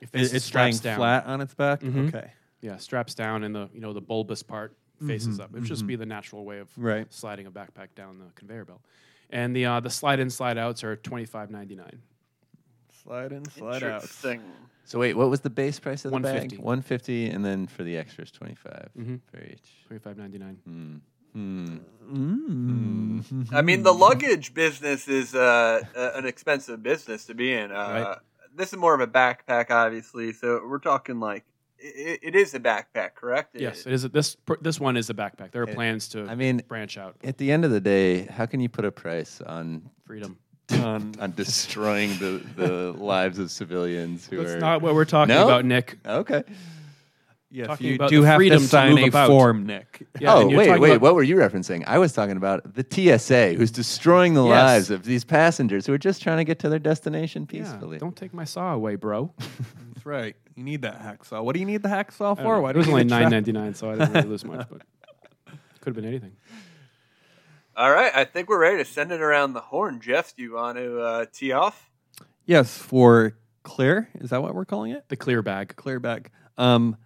it it- faces- it's laying straps down. flat on its back. Mhm. Okay, Yeah, straps down, and the you know the bulbous part faces up. It would just be the natural way of Right. sliding a backpack down the conveyor belt. And the uh, the slide in, slide outs are twenty five ninety nine. Slide in, slide out. Interesting. So wait, what was the base price of the bag? 150. 150 and then for the extras 25 Mhm. for each. Twenty five ninety nine. Hmm. Hmm. Mm. I mean, the luggage business is uh, uh, an expensive business to be in. Uh, Right. This is more of a backpack, obviously. So we're talking like it, it is a backpack, correct? Yes, It- it is. A, this pr- this one is a backpack. There are It- plans to I mean, branch out. at the end of the day, how can you put a price on Freedom. On- on destroying the, the lives of civilians who That's are not what we're talking No? about, Nick. okay? yes, talking you about do the have freedom to to sign move a about. form, Nick. Yeah, oh and you're wait, talking wait. about- What were you referencing? I was talking about the TSA, who's destroying the Yes. lives of these passengers who are just trying to get to their destination Yeah, peacefully. don't take my saw away, bro. That's right. You need that hacksaw. What do you need the hacksaw for? Why it do was you only need a nine tra- ninety nine, so I didn't really lose much, but could have been anything. All right, I think we're ready to send it around the horn. Jeff, do you want to uh, tee off? Yes, for clear. Is that what we're calling it? The clear bag. Clear bag. Um,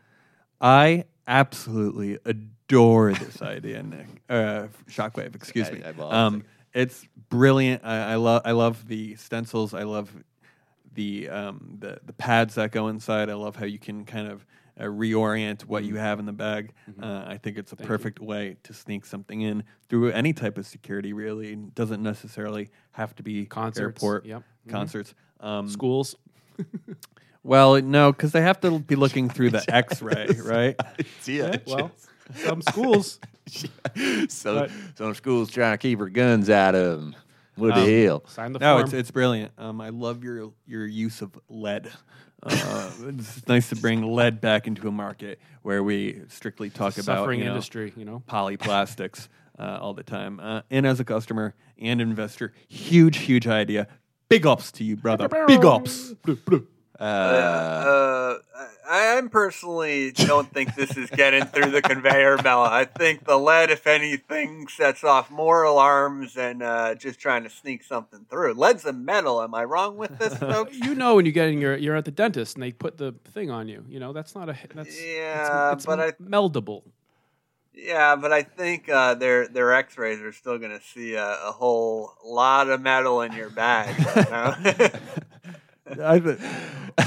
I absolutely adore this idea, Nick. Uh, Shockwave, excuse I- me. I love um, it's brilliant. I, I love. I love the stencils. I love the um, the the pads that go inside. I love how you can kind of uh, reorient what Mm-hmm. you have in the bag. Uh, I think it's a perfect way to sneak something in through any type of security. Really, it doesn't necessarily have to be Concerts, airport yep. Mhm. concerts. Um, Schools. well, no, because they have to be looking through the X-ray, right? Yeah. Well, some schools. so But- some schools trying to keep her guns out of them. What Um, the hell? Sign the No, form. it's it's brilliant. Um, I love your your use of lead. Uh, it's nice to bring lead back into a market where we strictly talk about suffering you know, industry. You know. polyplastics uh, all the time. Uh, and as a customer and investor, huge huge idea. Big ups to you, brother. Big ups. Uh, Uh, I, I personally don't think this is getting through the conveyor belt. I think the lead, if anything, sets off more alarms than uh, just trying to sneak something through. Lead's a metal. Am I wrong with this, folks? You know when you get in your you're at the dentist and they put the thing on you. You know that's not a that's it's- Yeah, it's, but I- meldable. Yeah, but I think uh, their their X-rays are still going to see a, a whole lot of metal in your bag. you know? I th-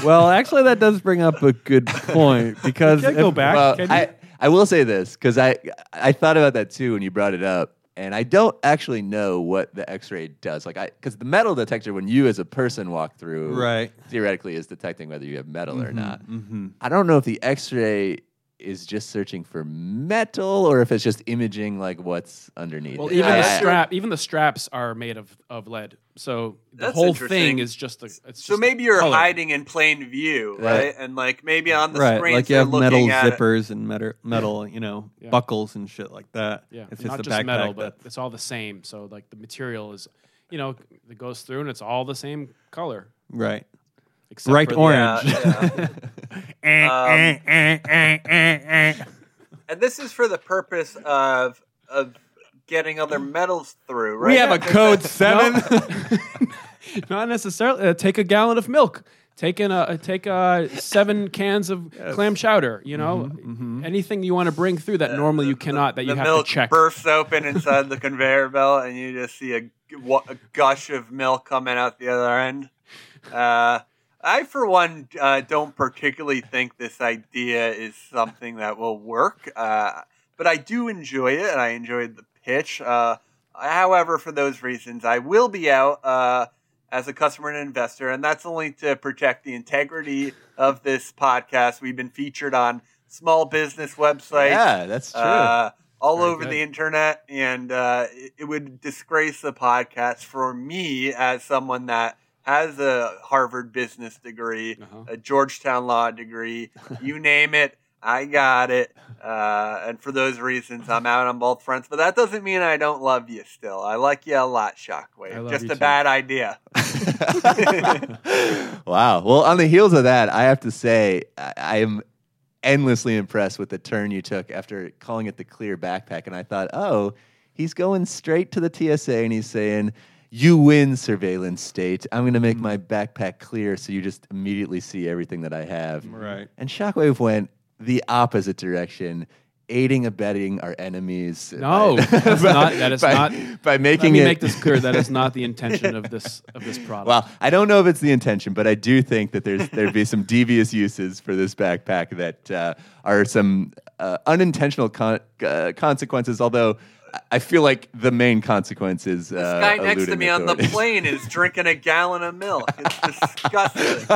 well, actually, that does bring up a good point because Can't go if- back. well, Can you? I, I will say this because I I thought about that too when you brought it up, and I don't actually know what the X-ray does. Like I because the metal detector, when you as a person walk through, Right. theoretically is detecting whether you have metal or not. Mhm. I don't know if the X-ray is just searching for metal or if it's just imaging like what's underneath. Well, it. even I- the I- strap, even the straps are made of, of lead. So the That's whole thing is just a. It's so just maybe you're color. hiding in plain view, Right. right? And like maybe on the right, screen, like you have metal looking at it- zippers and metal, metal, you know, Yeah. buckles and shit like that. Yeah, it's not the just backpack metal, that- but it's all the same. So like the material is, you know, it goes through and it's all the same color. right, Except bright for the- orange. Yeah, yeah. Um, and this is for the purpose of of getting other metals through, right? we have a code seven. Not necessarily. Uh, take a gallon of milk. Take in a uh, take uh, seven cans of clam chowder. You know, anything you want to bring through that normally you cannot. That you the have milk to check. bursts open inside the conveyor belt, and you just see a, g- wa- a gush of milk coming out the other end. Uh, I, for one, uh, don't particularly think this idea is something that will work, uh, but I do enjoy it, and I enjoyed the pitch. Uh, however, for those reasons, I will be out uh, as a customer and investor, and that's only to protect the integrity of this podcast. We've been featured on small business websites yeah, that's true. uh, all Very over good. the internet, and uh, it, it would disgrace the podcast for me as someone that has a Harvard business degree, Uh-huh. a Georgetown law degree, you name it. I got it, uh, and for those reasons, I'm out on both fronts. But that doesn't mean I don't love you. Still, I like you a lot, Shockwave. Just a too. bad idea. wow. Well, on the heels of that, I have to say I, I am endlessly impressed with the turn you took after calling it the clear backpack. And I thought, oh, he's going straight to the TSA and he's saying, "You win, surveillance state. I'm going to make my backpack clear, so you just immediately see everything that I have." right. And Shockwave went the opposite direction. Aiding, abetting our enemies. No, that's not- that is by, not- by Let making me it make this clear. That is not the intention of this of this product. well, I don't know if it's the intention, but I do think that there's there'd be some devious uses for this backpack that uh, are some uh, unintentional con- uh, consequences. Although I- feel like the main consequence is uh, This guy next to me on the plane is drinking a gallon of milk. It's disgusting.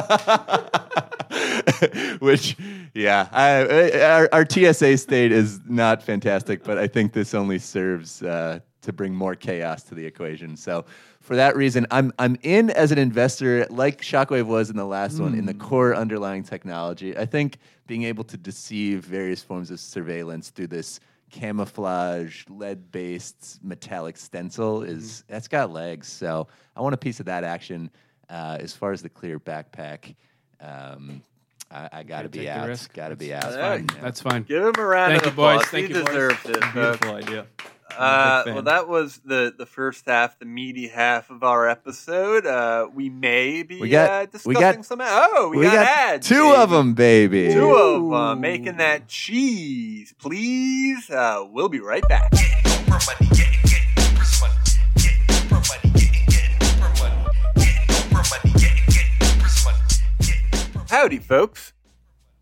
Which, yeah, I, our, our TSA state is not fantastic, but I think this only serves uh, to bring more chaos to the equation. So, for that reason, I'm I'm in as an investor, like Shockwave was in the last one, in the core underlying technology. I think being able to deceive various forms of surveillance through this camouflage lead-based metallic stencil is that's got legs. So, I want a piece of that action. Uh, as far as the clear backpack. Um, I, I got to be take out. Got to be That's fine. Yeah. That's fine. Give him a round Thank of you, boys. applause. Thank he you, boys. deserves it. folks. Beautiful idea. Uh, well, that was the, the first half, the meaty half of our episode. Uh, we may be We got- uh, we discussing got- some. Oh, we, we got, got ads. two baby. of them, baby. Two of them making that cheese, please. Uh, we'll be right back. Howdy, folks.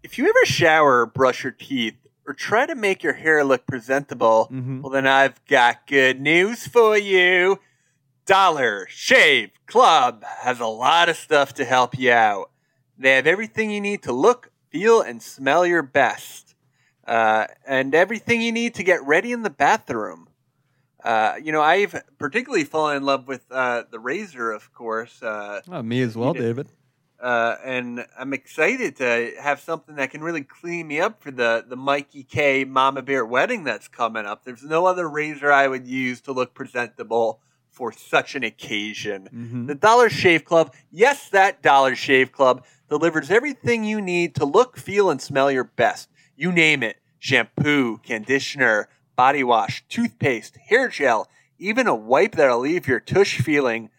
If you ever shower brush your teeth or try to make your hair look presentable, Mhm. well, then I've got good news for you. Dollar Shave Club has a lot of stuff to help you out. They have everything you need to look, feel, and smell your best, uh, and everything you need to get ready in the bathroom. Uh, you know, I've particularly fallen in love with uh, the razor, of course. Uh, Oh, me as well. David. Uh, and I'm excited to have something that can really clean me up for the the Mikey K Mama Bear wedding that's coming up. There's no other razor I would use to look presentable for such an occasion. Mhm. The Dollar Shave Club, yes, that Dollar Shave Club delivers everything you need to look, feel, and smell your best. You name it: shampoo, conditioner, body wash, toothpaste, hair gel, even a wipe that'll leave your tush feeling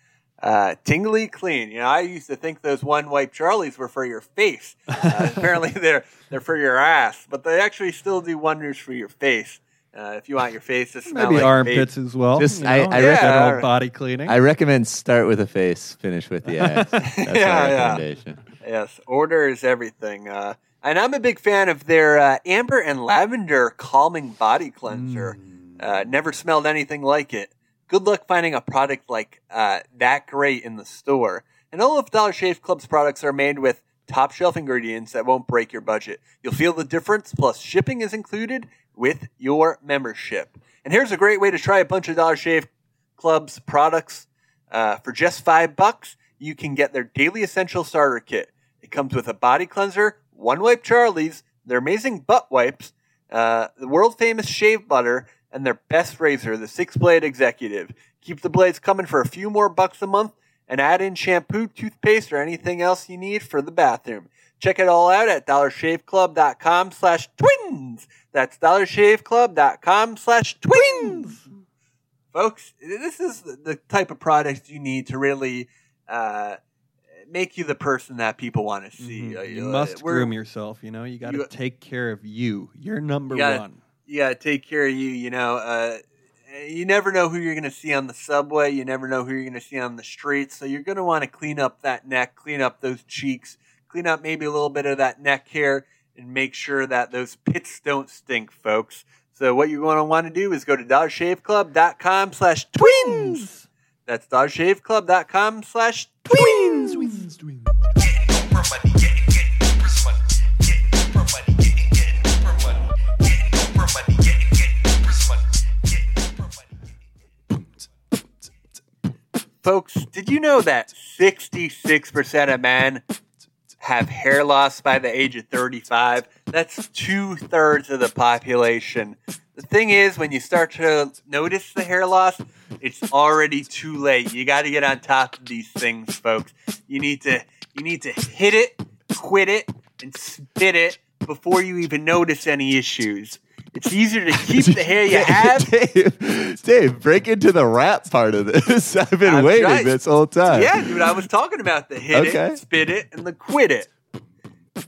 uh, tingly clean. You know, I used to think those one wipe Charlies were for your face. Uh, apparently, they're they're for your ass, but they actually still do wonders for your face. Uh, if you want your face to smell Maybe like armpits as well. Just- you I- know, I reckon- general Yeah. body cleaning. I recommend start with the face, finish with the ass. That's Yeah, my yeah. recommendation. Yes, order is everything. Uh, and I'm a big fan of their uh, amber and lavender calming body cleanser. Uh, never smelled anything like it. Good luck finding a product like uh, that great in the store. And all of Dollar Shave Club's products are made with top shelf ingredients that won't break your budget. You'll feel the difference, plus shipping is included with your membership. And here's a great way to try a bunch of Dollar Shave Club's products. Uh, for just five bucks, you can get their daily essential starter kit. It comes with a body cleanser, one wipe Charlie's, their amazing butt wipes, uh, the world famous shave butter, and their best razor, the six blade executive. Keep the blades coming for a few more bucks a month and add in shampoo, toothpaste, or anything else you need for the bathroom. Check it all out at dollarshaveclub.com slash twins. That's dollarshaveclub.com slash twins. Folks, this is the type of product you need to really uh, make you the person that people want to see. Mhm. Uh, You uh, must groom yourself. You know, you got to take care of you. You're number You gotta- one. Gotta take care of you. You know, uh, you never know who you're gonna see on the subway. You never know who you're gonna see on the streets. So you're gonna want to clean up that neck, clean up those cheeks, clean up maybe a little bit of that neck hair, and make sure that those pits don't stink, folks. So what you're gonna want to do is go to dogshaveclub.com slash twins. That's dogshaveclub.com slash twins. Folks, did you know that 66% of men have hair loss by the age of 35? That's two thirds of the population. The thing is, when you start to notice the hair loss, it's already too late. You got to get on top of these things, folks. You need to you need to hit it, quit it, and spit it before you even notice any issues. It's easier to keep the hair you have Dave, Dave, break into the rap part of this. I've been I'm waiting trying- this whole time. Yeah, dude, I was talking about the hit Okay. it, spit it, and the quit it.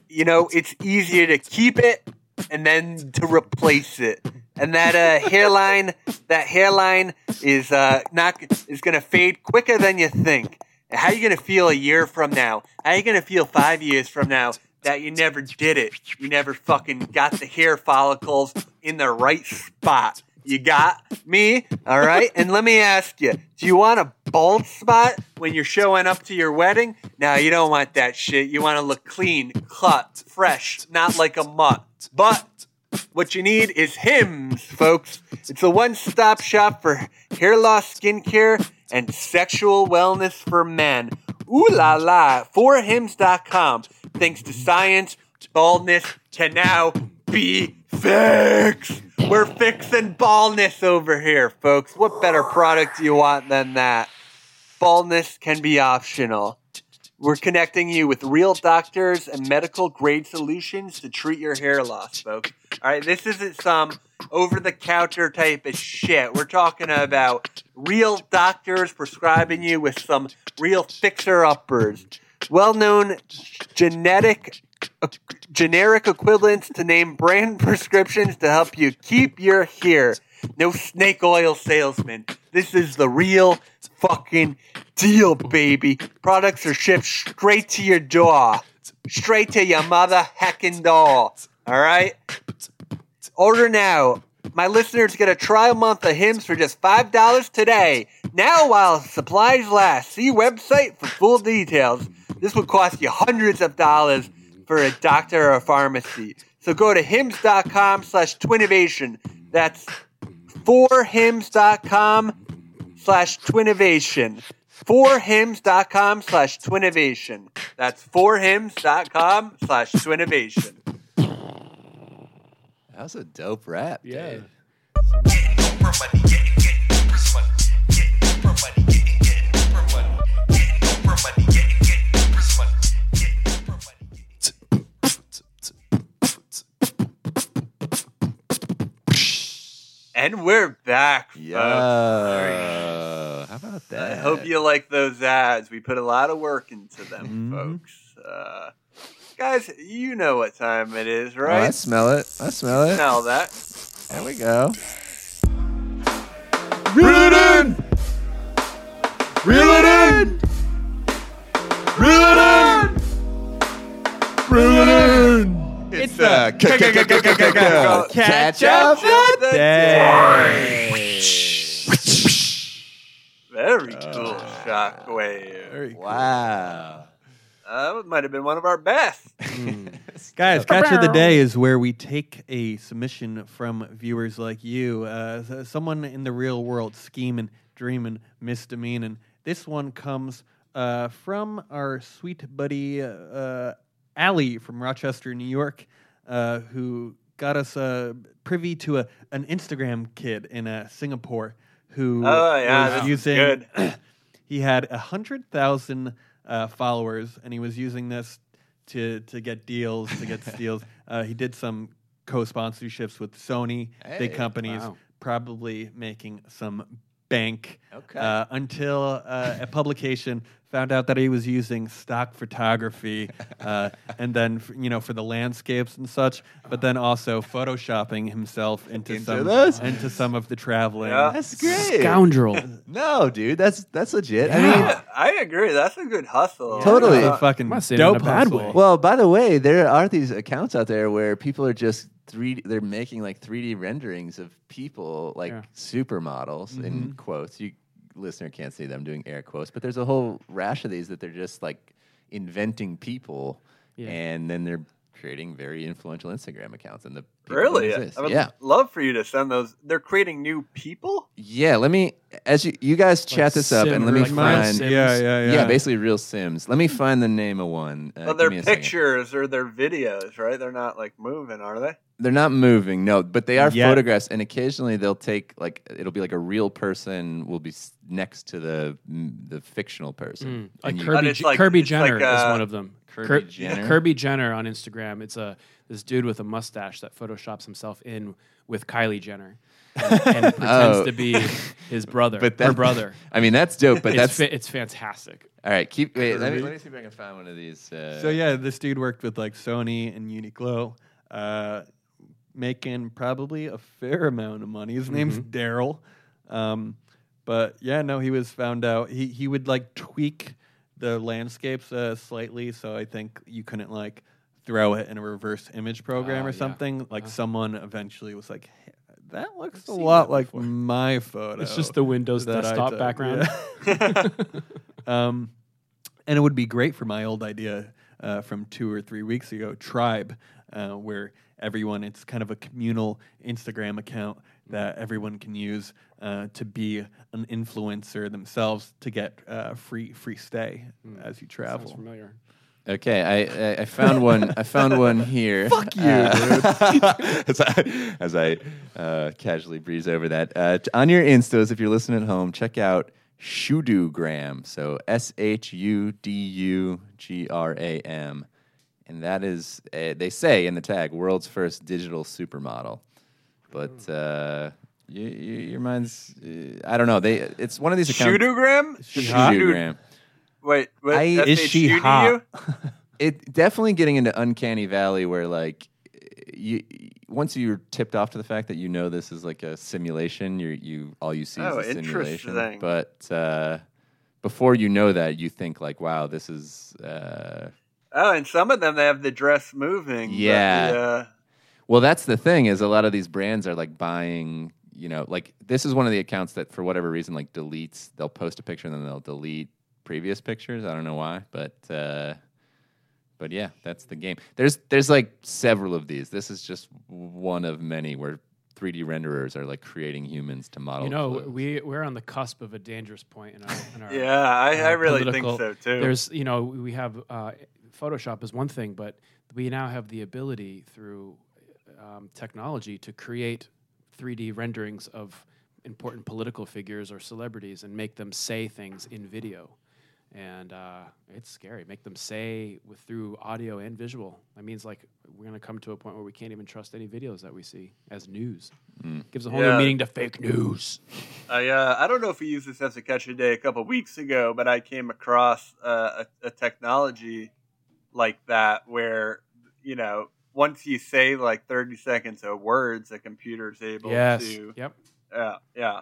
You know, it's easier to keep it and then to replace it. And that uh, hairline, that hairline is uh, not is gonna fade quicker than you think. How you gonna feel a year from now? How are you gonna feel five years from now that you never did it? You never fucking got the hair follicles in the right spot. You got me, all right? And let me ask you: Do you want a bald spot when you're showing up to your wedding? No, you don't want that shit. You want to look clean, cut, fresh, not like a mutt. But what you need is Hims, folks. It's a one-stop shop for hair loss, skincare, and sexual wellness for men. Ooh la la! For Hims.com. Thanks to science, baldness can now be fixed. We're fixing baldness over here, folks. What better product do you want than that? Baldness can be optional. We're connecting you with real doctors and medical grade solutions to treat your hair loss, folks. All right, this isn't some over the counter type of shit. We're talking about real doctors prescribing you with some real fixer uppers, well known genetic uh, generic equivalents to name brand prescriptions to help you keep your hair. No snake oil salesman. This is the real fucking deal, baby. Products are shipped straight to your door. Straight to your mother heckin' door. All right? Order now. My listeners get a trial month of Hims for just $5 today. Now while supplies last. See website for full details. This would cost you hundreds of dollars for a doctor or a pharmacy. So go to hims.com slash twinnovation. That's forhims.com slash twinnovation. Forhims.com slash twinnovation. That's forhims.com slash twinnovation. That was a dope rap. Yeah. dude. And we're back. folks. Yo, how about that? I hope you like those ads. We put a lot of work into them, folks. Uh, guys, you know what time it is, Oh, right? I smell it. I smell it. Smell that. There we go. Reel it in! Reel it in! Reel it in! Reel it in! It's the Catch up of the Day. Very cool shockwave. Wow. Uh, that might have been one of our best. Guys, Catch of the Day is where we take a submission from viewers like you, uh, s- someone in the real world scheming, dreaming, misdemeaning. This one comes uh, from our sweet buddy uh, Allie from Rochester, New York, uh, who got us uh, privy to a, an Instagram kid in uh, Singapore who Oh, yeah, was using he had a hundred thousand uh, followers, and he was using this to to get deals, to get steals. Uh, he did some co-sponsorships with Sony, big companies, wow. probably making some bank. Okay. Uh, until uh, a publication found out that he was using stock photography, uh, and then you know for the landscapes and such, but then also photoshopping himself into, Into some those? into some of the traveling. Yeah. That's great. Scoundrel. No, dude, that's that's legit. I mean, I agree. That's a good hustle. Totally. It's a Uh, fucking I'm not saying it in dope a bad hustle. way. well, by the way, there are these accounts out there where people are just three. They're making like three D renderings of people, like Yeah. supermodels in quotes. You listener can't see them doing air quotes, but there's a whole rash of these that they're just like inventing people, Yeah. and then they're creating very influential Instagram accounts. And the people Really? don't exist. I would yeah. love for you to send those. They're creating new people? Yeah, let me as you you guys chat this up and let me like find Yeah, yeah, yeah. yeah. basically real Sims. Let me find the name of one. Uh, Well, give they're me second. pictures or they're videos, right? They're not like moving, are they? They're not moving, no, but they are Yet. photographs, and occasionally they'll take like it'll be like a real person will be s- next to the mm, the fictional person. Like And you- But Kirby, it's like- Kirby it's like, Jenner is uh, one of them. Kirby Kir- Jenner? Kirby Jenner on Instagram. It's a this dude with a mustache that photoshops himself in with Kylie Jenner and, and pretends Oh. to be his brother, but her that, brother. I mean, that's dope. But it's that's fa- it's fantastic. all right. Keep wait. Let me, Kirby. let me see if I can find one of these. Uh, So yeah, this dude worked with like Sony and Uniqlo, uh, making probably a fair amount of money. His name's Daryl, um, but yeah, no, he was found out. He he would like tweak the landscapes uh, slightly, so I think you couldn't like throw it in a reverse image program Ah, or yeah. something. Like someone eventually was like, hey, "That looks a lot like before." my photo." It's just the Windows desktop background. Yeah. um, and it would be great for my old idea uh, from two or three weeks ago, Tribe, uh, where everyone it's kind of a communal Instagram account that everyone can use uh, to be an influencer themselves to get uh, free free stay as you travel. Sounds travel. familiar. Okay, I, I I found one. I found one here. Fuck you, as I, as I uh, casually breeze over that. Uh, t- on your instas, if you're listening at home, check out Shudugram. So S H U D U G R A M. And that is, uh, they say in the tag, world's first digital supermodel. But uh, you, you, your mind's, uh, I don't know. They It's one of these accounts. Shootogram? Shudugram. Wait, what, I- is she hot? it definitely getting into uncanny valley where like you once you're tipped off to the fact that you know this is like a simulation you you all you see Oh, is a simulation but uh before you know that you think like wow this is uh Oh, and some of them they have the dress moving. Yeah. the, uh, well that's the thing is a lot of these brands are like buying you know like this is one of the accounts that for whatever reason like deletes they'll post a picture and then they'll delete previous pictures i don't know why but uh but yeah, that's the game. There's there's like several of these. This is just one of many where 3D renderers are like creating humans to model. You know, clothes. we we're on the cusp of a dangerous point in our. In our yeah, I, in I really political- think so too. There's, you know, we have uh, Photoshop is one thing, but we now have the ability through um, technology to create 3D renderings of important political figures or celebrities and make them say things in video. And uh, it's scary. Make them say with through audio and visual. That means like we're gonna come to a point where we can't even trust any videos that we see as news. Gives a whole Yeah. new meaning to fake news. I uh, I don't know if we used this as a catch a day a couple weeks ago, but I came across uh, a, a technology like that where you know once you say like thirty seconds of words, the computer's able Yes. to Yep. yeah yeah.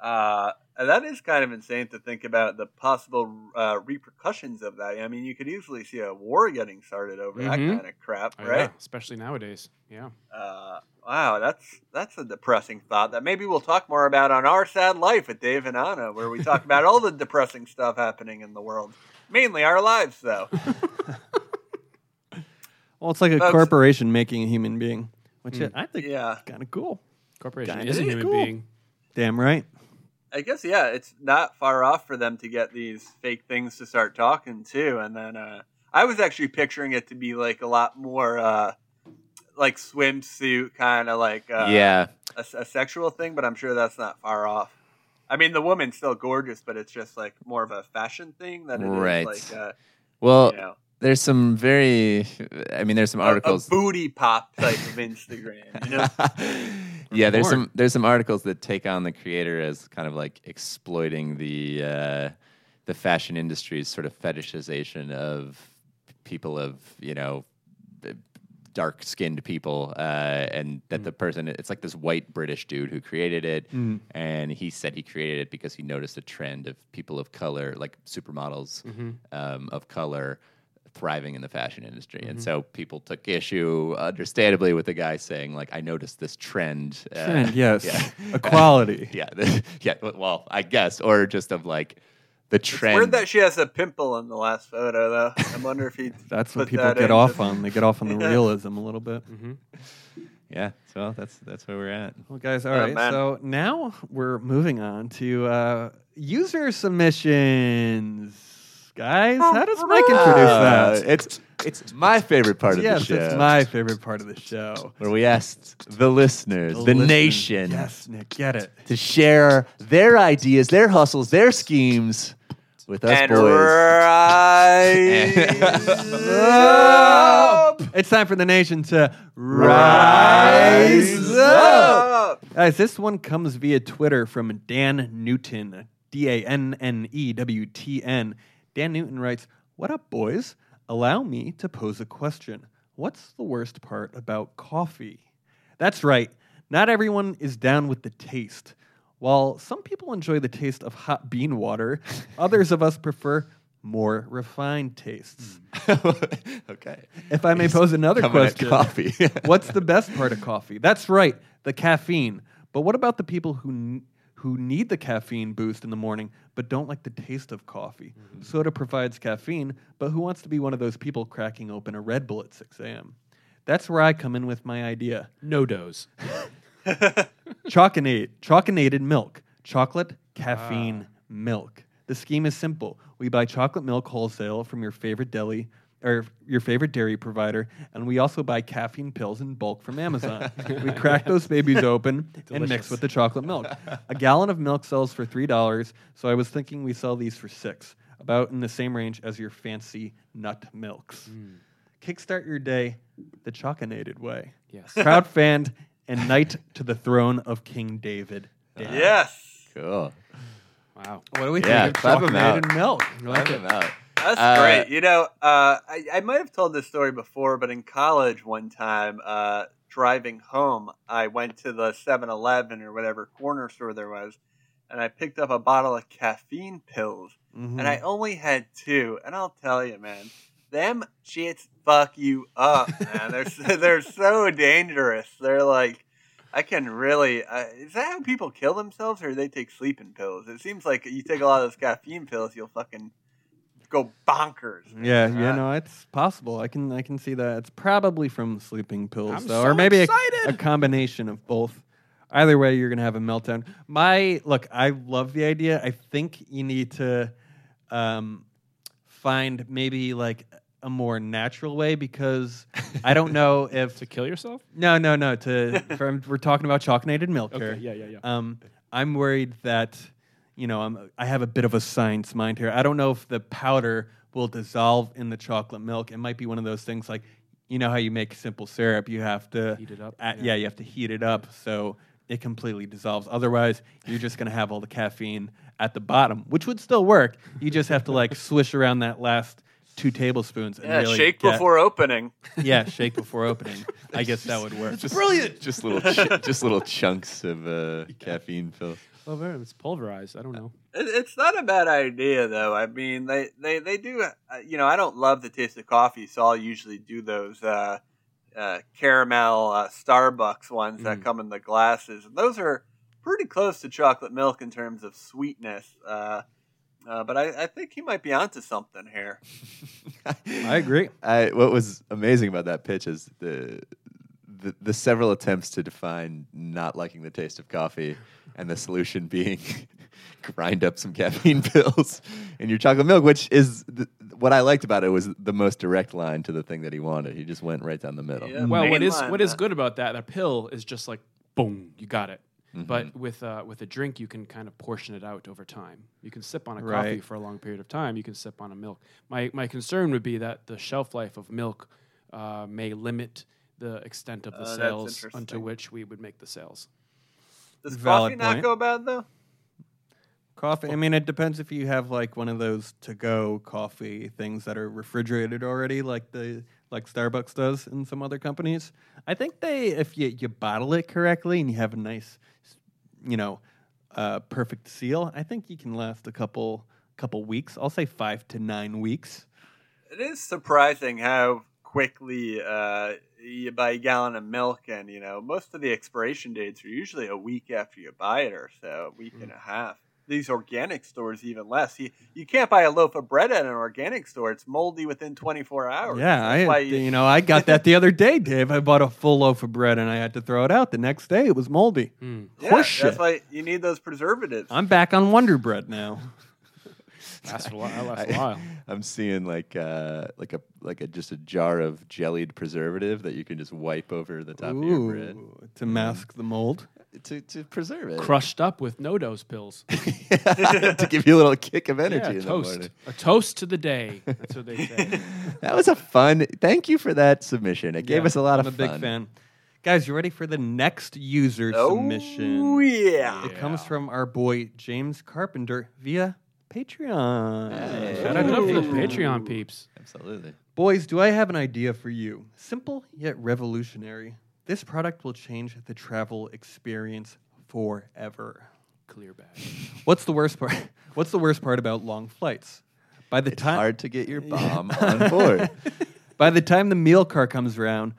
Uh, that is kind of insane to think about the possible uh, repercussions of that. I mean, you could easily see a war getting started over that Mhm. kind of crap, Oh, right? yeah, especially nowadays. Yeah. Uh, wow, that's that's a depressing thought that maybe we'll talk more about on our sad life with Dave and Anna, where we talk about all the depressing stuff happening in the world, mainly our lives, though. Well, it's like a Folks- corporation making a human being, which I think Yeah. is kind of cool. Corporation Kinda is a is human cool. being. Damn right. I guess yeah, it's not far off for them to get these fake things to start talking too, and then uh, I was actually picturing it to be like a lot more uh, like swimsuit kind of like uh, yeah, a, a sexual thing, but I'm sure that's not far off. I mean, the woman's still gorgeous, but it's just like more of a fashion thing than it is Right. like uh, well, you know, there's some very. I mean, there's some a- articles. a, booty pop type of Instagram. You know, yeah, there's some there's some articles that take on the creator as kind of like exploiting the uh, the fashion industry's sort of fetishization of people of you know dark skinned people uh, and that the person it's like this white british dude who created it and he said he created it because he noticed a trend of people of color like supermodels um, of color thriving in the fashion industry and so people took issue understandably with the guy saying like i noticed this trend uh, Trend, yes. yeah. Equality. yeah yeah well i guess or just of like the trend weird that she has a pimple in the last photo, though. I wonder if he. That's what put people that get in off just- on. They get off on the Yeah. realism a little bit. yeah so that's that's where we're at Well, guys, all Oh, right. man. So now we're moving on to uh, user submissions. Guys, how does Mike introduce Uh, that? it's it's my favorite part of yes, the show Yes, it's my favorite part of the show. where we asked the listeners, the, Listen- nation, Yes, Nick, get it. to share their ideas, their hustles, their schemes with us And boys. rise up. It's time for the nation to rise up. Guys, this one comes via Twitter from Dan Newton, D A N N E W T N. Dan Newton writes, What up, boys? Allow me to pose a question. What's the worst part about coffee? That's right, not everyone is down with the taste. While some people enjoy the taste of hot bean water, others of us prefer more refined tastes. okay. If I may pose another question, coffee. what's the best part of coffee? That's right, the caffeine. But what about the people who who need the caffeine boost in the morning but don't like the taste of coffee? Mm-hmm. Soda provides caffeine, but who wants to be one of those people cracking open a Red Bull at 6 a.m.? That's where I come in with my idea. NoDoz. Chalkinate, chalkinated milk, chocolate, caffeine, ah. milk. The scheme is simple. We buy chocolate milk wholesale from your favorite deli, or your favorite dairy provider, and we also buy caffeine pills in bulk from Amazon. we crack those babies open and mix with the chocolate milk. A gallon of milk sells for three dollars, so I was thinking we sell these for six, about in the same range as your fancy nut milks. Hmm. Kickstart your day the choconated way. Yes. Proud fan and knight to the throne of King David. Dan. Yes. Cool. Wow. What do we Yeah, think of clap 'em out. choconated milk? Clap him out. That's Uh, great. You know, uh, I, I might have told this story before, but in college one time, uh, driving home, I went to the 7 Eleven or whatever corner store there was, and I picked up a bottle of caffeine pills, Mhm. and I only had two. And I'll tell you, man, them shits fuck you up, man. they're, so- they're so dangerous. They're like, I can really. Uh, is that how people kill themselves, or they take sleeping pills? It seems like you take a lot of those caffeine pills, you'll fucking go bonkers. man. Yeah, yeah, Uh, no, it's possible. I can I can see that. It's probably from sleeping pills, I'm though, so or maybe a, excited. a combination of both. Either way, you're gonna have a meltdown. My look, I love the idea. I think you need to um, find maybe like a more natural way because I don't know if To kill yourself? no, no, no. To from, we're talking about choconated milk here. Yeah. Yeah. Yeah. Um, I'm worried that, you know, I'm, I have a bit of a science mind here. I don't know if the powder will dissolve in the chocolate milk. It might be one of those things like, you know, how you make simple syrup. You have to Heat it up, add- yeah. yeah, you have to heat it up so it completely dissolves. Otherwise, you're just gonna have all the caffeine at the bottom, which would still work. You just have to like swish around that last two tablespoons. And Yeah, really shake get- before opening. Yeah, shake before opening. I guess that would work. Just, brilliant. Just little, ch- just little chunks of uh, caffeine pills. Oh, very- it's pulverized. I don't know. It's not a bad idea, though. I mean, they they they do. Uh, you know, I don't love the taste of coffee, so I'll usually do those uh, uh, caramel uh, Starbucks ones that come in the glasses, and those are pretty close to chocolate milk in terms of sweetness. Uh, uh, but I, I think he might be onto something here. I agree. I, what was amazing about that pitch is the, the the several attempts to define not liking the taste of coffee, and the solution being grind up some caffeine pills in your chocolate milk, which is the, what I liked about it was the most direct line to the thing that he wanted. He just went right down the middle. Yeah. Well, what is what is good about that? That pill is just like boom, you got it. Mm-hmm. But with uh, with a drink, you can kind of portion it out over time. You can sip on a coffee for a long period of time. You can sip on a milk. My my concern would be that the shelf life of milk uh, may limit the extent of the Uh, sales unto which we would make the sales. Does Valid coffee not point. go bad though? Coffee. I mean, it depends if you have like one of those to-go coffee things that are refrigerated already, like the like Starbucks does in some other companies. I think they, if you you bottle it correctly and you have a nice, you know, uh, perfect seal, I think you can last a couple couple weeks. I'll say five to nine weeks. It is surprising how quickly uh, you buy a gallon of milk, and you know most of the expiration dates are usually a week after you buy it, or so, a week and mm. a half. These organic stores even less. You you can't buy a loaf of bread at an organic store; it's moldy within 24 hours. Yeah, I why you, know I got that the other day, Dave. I bought a full loaf of bread and I had to throw it out. The next day, it was moldy. Mm. yeah, Horseshit. That's why you need those preservatives. I'm back on Wonder Bread now. Lasts a while. A while. I'm seeing like uh, like a like a just a jar of jellied preservative that you can just wipe over the top of your bread to mask the mold. to, to preserve it, Crushed up with NoDoz pills. to give you a little kick of energy yeah, in the toast. A toast to the day. That's what they say. That was a fun. Thank you for that submission. It gave Yeah, us a lot of fun. I'm a big fan. Guys, you ready for the next user oh submission? yeah. It comes from our boy James Carpenter via Patreon. Hey. Shout out to the Patreon peeps. Absolutely. Boys, do I have an idea for you? Simple yet revolutionary. This product will change the travel experience forever. Clear bag. What's the worst part? What's the worst part about long flights? By the It's time hard to get your bomb on board. By the time the meal car comes around,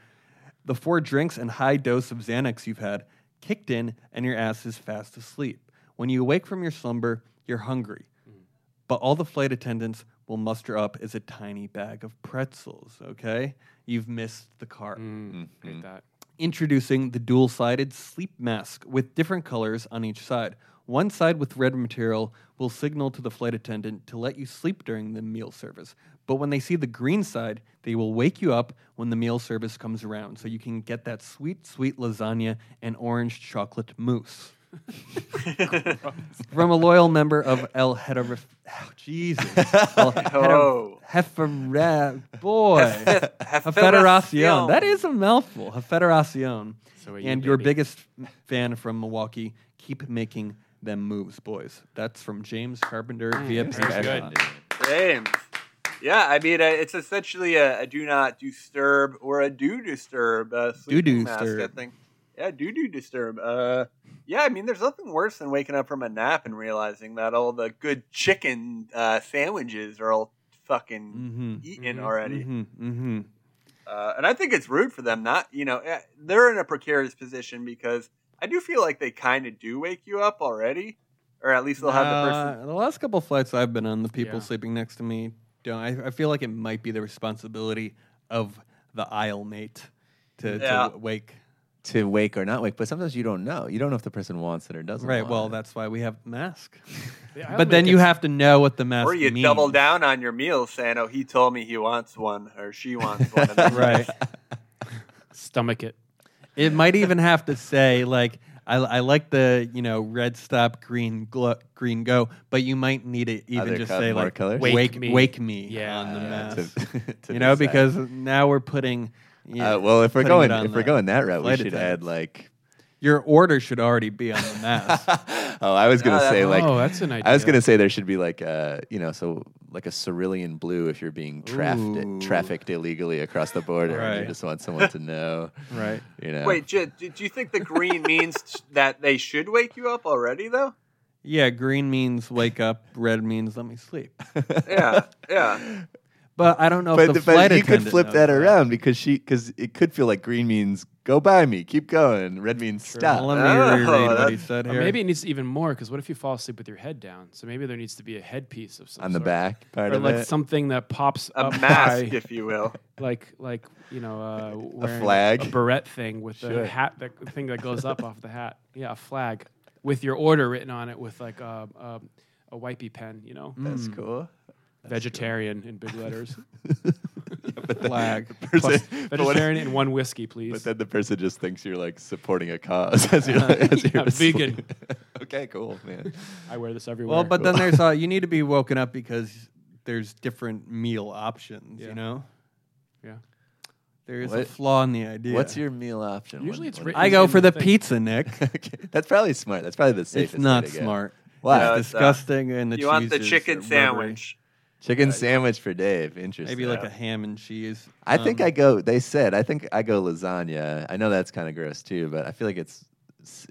the four drinks and high dose of Xanax you've had kicked in and your ass is fast asleep. When you awake from your slumber, you're hungry. But all the flight attendants will muster up is a tiny bag of pretzels, okay? You've missed the car. Mm, Hate that. Introducing the dual sided sleep mask with different colors on each side. One side with red material will signal to the flight attendant to let you sleep during the meal service, But when they see the green side, they will wake you up when the meal service comes around, so you can get that sweet, sweet lasagna and orange chocolate mousse. From a loyal member of El Hetero, oh, Jesus, El Oh. Hetero, boy, Federacion. Federacion. That is a mouthful. Federacion. So are you, and your biggest fan from Milwaukee, keep making them moves, boys. That's from James Carpenter via Patreon. good. James. Yeah, I mean, uh, it's essentially a, a do not disturb or a do disturb uh, sleeping Do mask, I disturb. think. Yeah, do do disturb. Uh, yeah, I mean, there's nothing worse than waking up from a nap and realizing that all the good chicken uh, sandwiches are all fucking Mhm. eaten already. hmm hmm Uh, and I think it's rude for them not, you know, eh, they're in a precarious position because I do feel like they kind of do wake you up already, or at least they'll have the person. The last couple flights I've been on, the people Yeah. sleeping next to me don't. I, I feel like it might be the responsibility of the aisle mate to, Yeah. to wake. To wake or not wake, but sometimes you don't know. You don't know if the person wants it or doesn't. Right. want Well, it. that's why we have the mask. Yeah, but then you have to know what the mask Or you means. double down on your meal saying, "Oh, he told me he wants one, or she wants one." And then you Right. stomach it. It might even have to say like I, I like the you know red stop green glo- green go, but you might need to even Other just co- say like colors? wake Wake wake me. me, Yeah, on the yeah, mask. to- to you know decide. because now we're putting. Yeah, Uh, well, if we're putting going it on if we're going that route, we flight should add attendants. like. your order should already be on the mask. oh, I was gonna No, that- say like. oh, that's an idea. I was gonna say there should be like uh you know so like a cerulean blue if you're being trafficked Ooh. trafficked illegally across the border and you just want someone to know right. you know Wait, J- do do you think the green means t- that they should wake you up already, though? Yeah, green means wake up. Red means let me sleep. Yeah, yeah. But I don't know but, if the but flight you could flip that around because she because it could feel like green means go by me keep going red means stop Well, let me Oh, reread what he that's- said Or here. maybe it needs even more because what if you fall asleep with your head down? So maybe there needs to be a headpiece of some on the sort. back part or of like it something that pops A up mask, by, if you will. like like you know uh, wearing flag? a beret thing with the hat that the thing that goes up off the hat. Yeah, a flag with your order written on it with like a a, a wipey pen. You know, that's cool vegetarian in big letters. flag. Person- Plus, but, what- vegetarian and one whiskey, please. but then the person just thinks you're like supporting a cause as you're, as you're asleep. vegan. okay cool man I wear this everywhere. Well, but then there's uh, you need to be woken up because there's different meal options. Yeah. You know, yeah. there is a flaw in the idea. what's your meal option Usually What- it's what- written- I go for the the thing. pizza, Nick. Okay, that's probably smart that's probably the safest it's not way to go. smart. Why? No, It's it's, uh, disgusting, and the you want the cheese is chicken rubbery. sandwich. Chicken sandwich for Dave interesting Maybe like a ham and cheese. I think Um, I go. They said I think I go lasagna. I know that's kind of gross too, but I feel like it's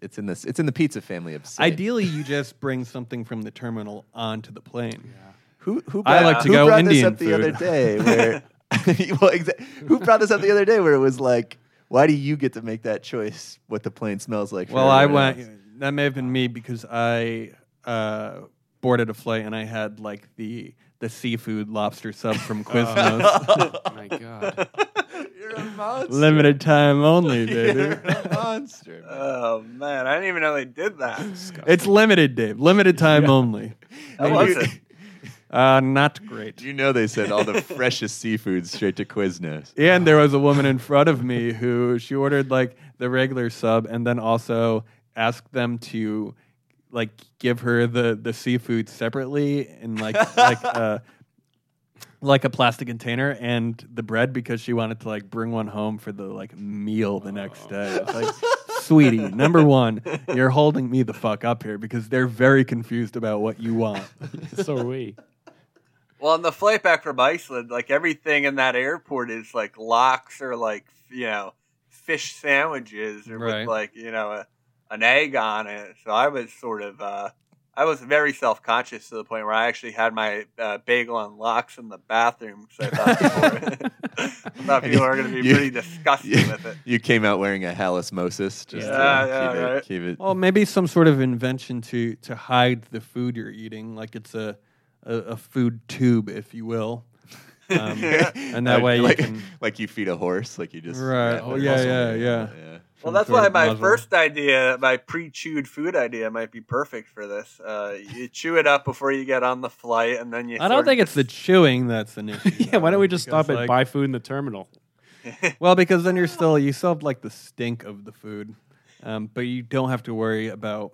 it's in this it's in the pizza family of. safe. Ideally, you just bring something from the terminal onto the plane. who who I brought, like to who go brought Indian this up the other day where well exa- who brought this up the other day where it was like why do you get to make that choice what the plane smells like? for Well, I everyone went. else? That may have been me because I uh, boarded a flight and I had like the the seafood lobster sub from Quiznos. oh my god. You're a monster. Limited time only, You're baby. a monster. man. Oh man, I didn't even know they did that. it's limited, Dave. Limited time only. How was it? Uh, not great. you know they sent all the freshest seafood straight to Quiznos. And there was a woman in front of me who she ordered like the regular sub and then also asked them to like give her the the seafood separately in like like uh like a plastic container and the bread because she wanted to like bring one home for the like meal the next day. It's like sweetie, number 1, you're holding me the fuck up here because they're very confused about what you want. so are we. Well, on the flight back from Iceland, like everything in that airport is like lox or like you know fish sandwiches or Right. with like you know a, an egg on it. So I was sort of uh, I was very self conscious to the point where I actually had my uh, bagel on lox in the bathroom because I thought people, were, thought people were going to be You- pretty disgusted You, with it. you came out wearing a halosmosis just Yeah, to yeah, keep, right. it, keep it. Well, maybe some sort of invention to to hide the food you're eating, like it's a a, a food tube, if you will, um, and that Like- way you like, can. like you feed a horse, like you just Right. wrap Oh, it yeah, muscle yeah, yeah. Well, some that's sort why my muzzle. first idea, my pre-chewed food idea, might be perfect for this. Uh, you chew it up before you get on the flight, and then you. I don't think of it's the chewing that's an issue. yeah, why don't we just Because, stop and like- buy food in the terminal? Well, because then you're still you still have like the stink of the food, um, but you don't have to worry about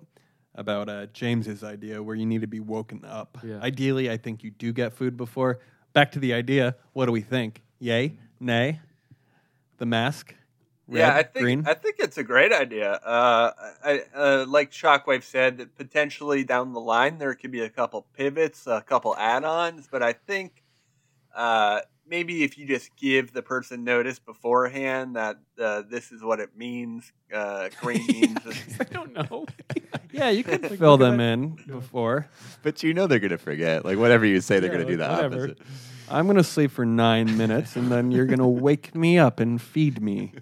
about uh, James's idea where you need to be woken up. Yeah. Ideally, I think you do get food before. Back to the idea. What do we think? Yay? Nay? The mask? Red, yeah, I think green. I think it's a great idea. Uh, I, uh, like Shockwave said, that potentially down the line there could be a couple pivots, a couple add-ons, but I think uh, maybe if you just give the person notice beforehand that uh, this is what it means, uh, green means. I don't know. yeah, you could fill them in before. But you know they're gonna forget. Like whatever you say, they're Yeah, gonna do the whatever. opposite. I'm gonna sleep for nine minutes, and then you're gonna wake me up and feed me.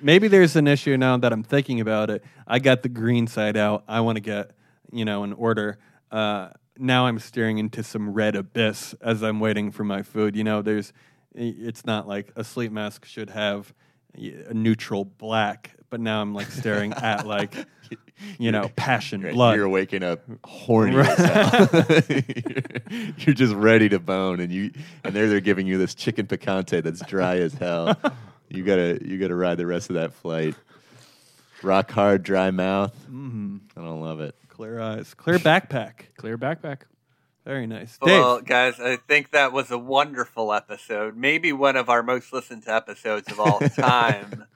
Maybe there's an issue now that I'm thinking about it. I got the green side out. I want to get, you know, an order. Uh, now I'm staring into some red abyss as I'm waiting for my food. You know, there's, it's not like a sleep mask should have a neutral black, but now I'm like staring at like, you know, passion, Right, blood. You're waking up horny as you're, you're just ready to bone, and you and there they're giving you this chicken picante that's dry as hell. You gotta you gotta ride the rest of that flight. Rock hard, dry mouth. Mm-hmm. I don't love it. Clear eyes, clear backpack. Clear backpack. Very nice, Dave. Well, guys, I think that was a wonderful episode. Maybe one of our most listened to episodes of all time.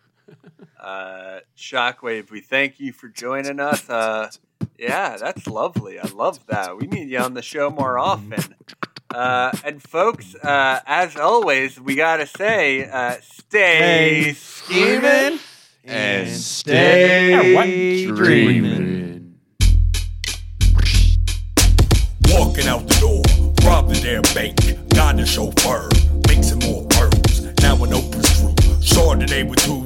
Uh, Shockwave, we thank you for joining us. Uh, yeah, that's lovely. I love that. We need you on the show more often. Uh, and folks, uh, as always, we gotta say, uh, stay Hey, scheming. And stay what? dreaming. Walking out the door, robbing their bank, got the chauffeur, mixing more pearls. Now an open screw. Chardonnay with two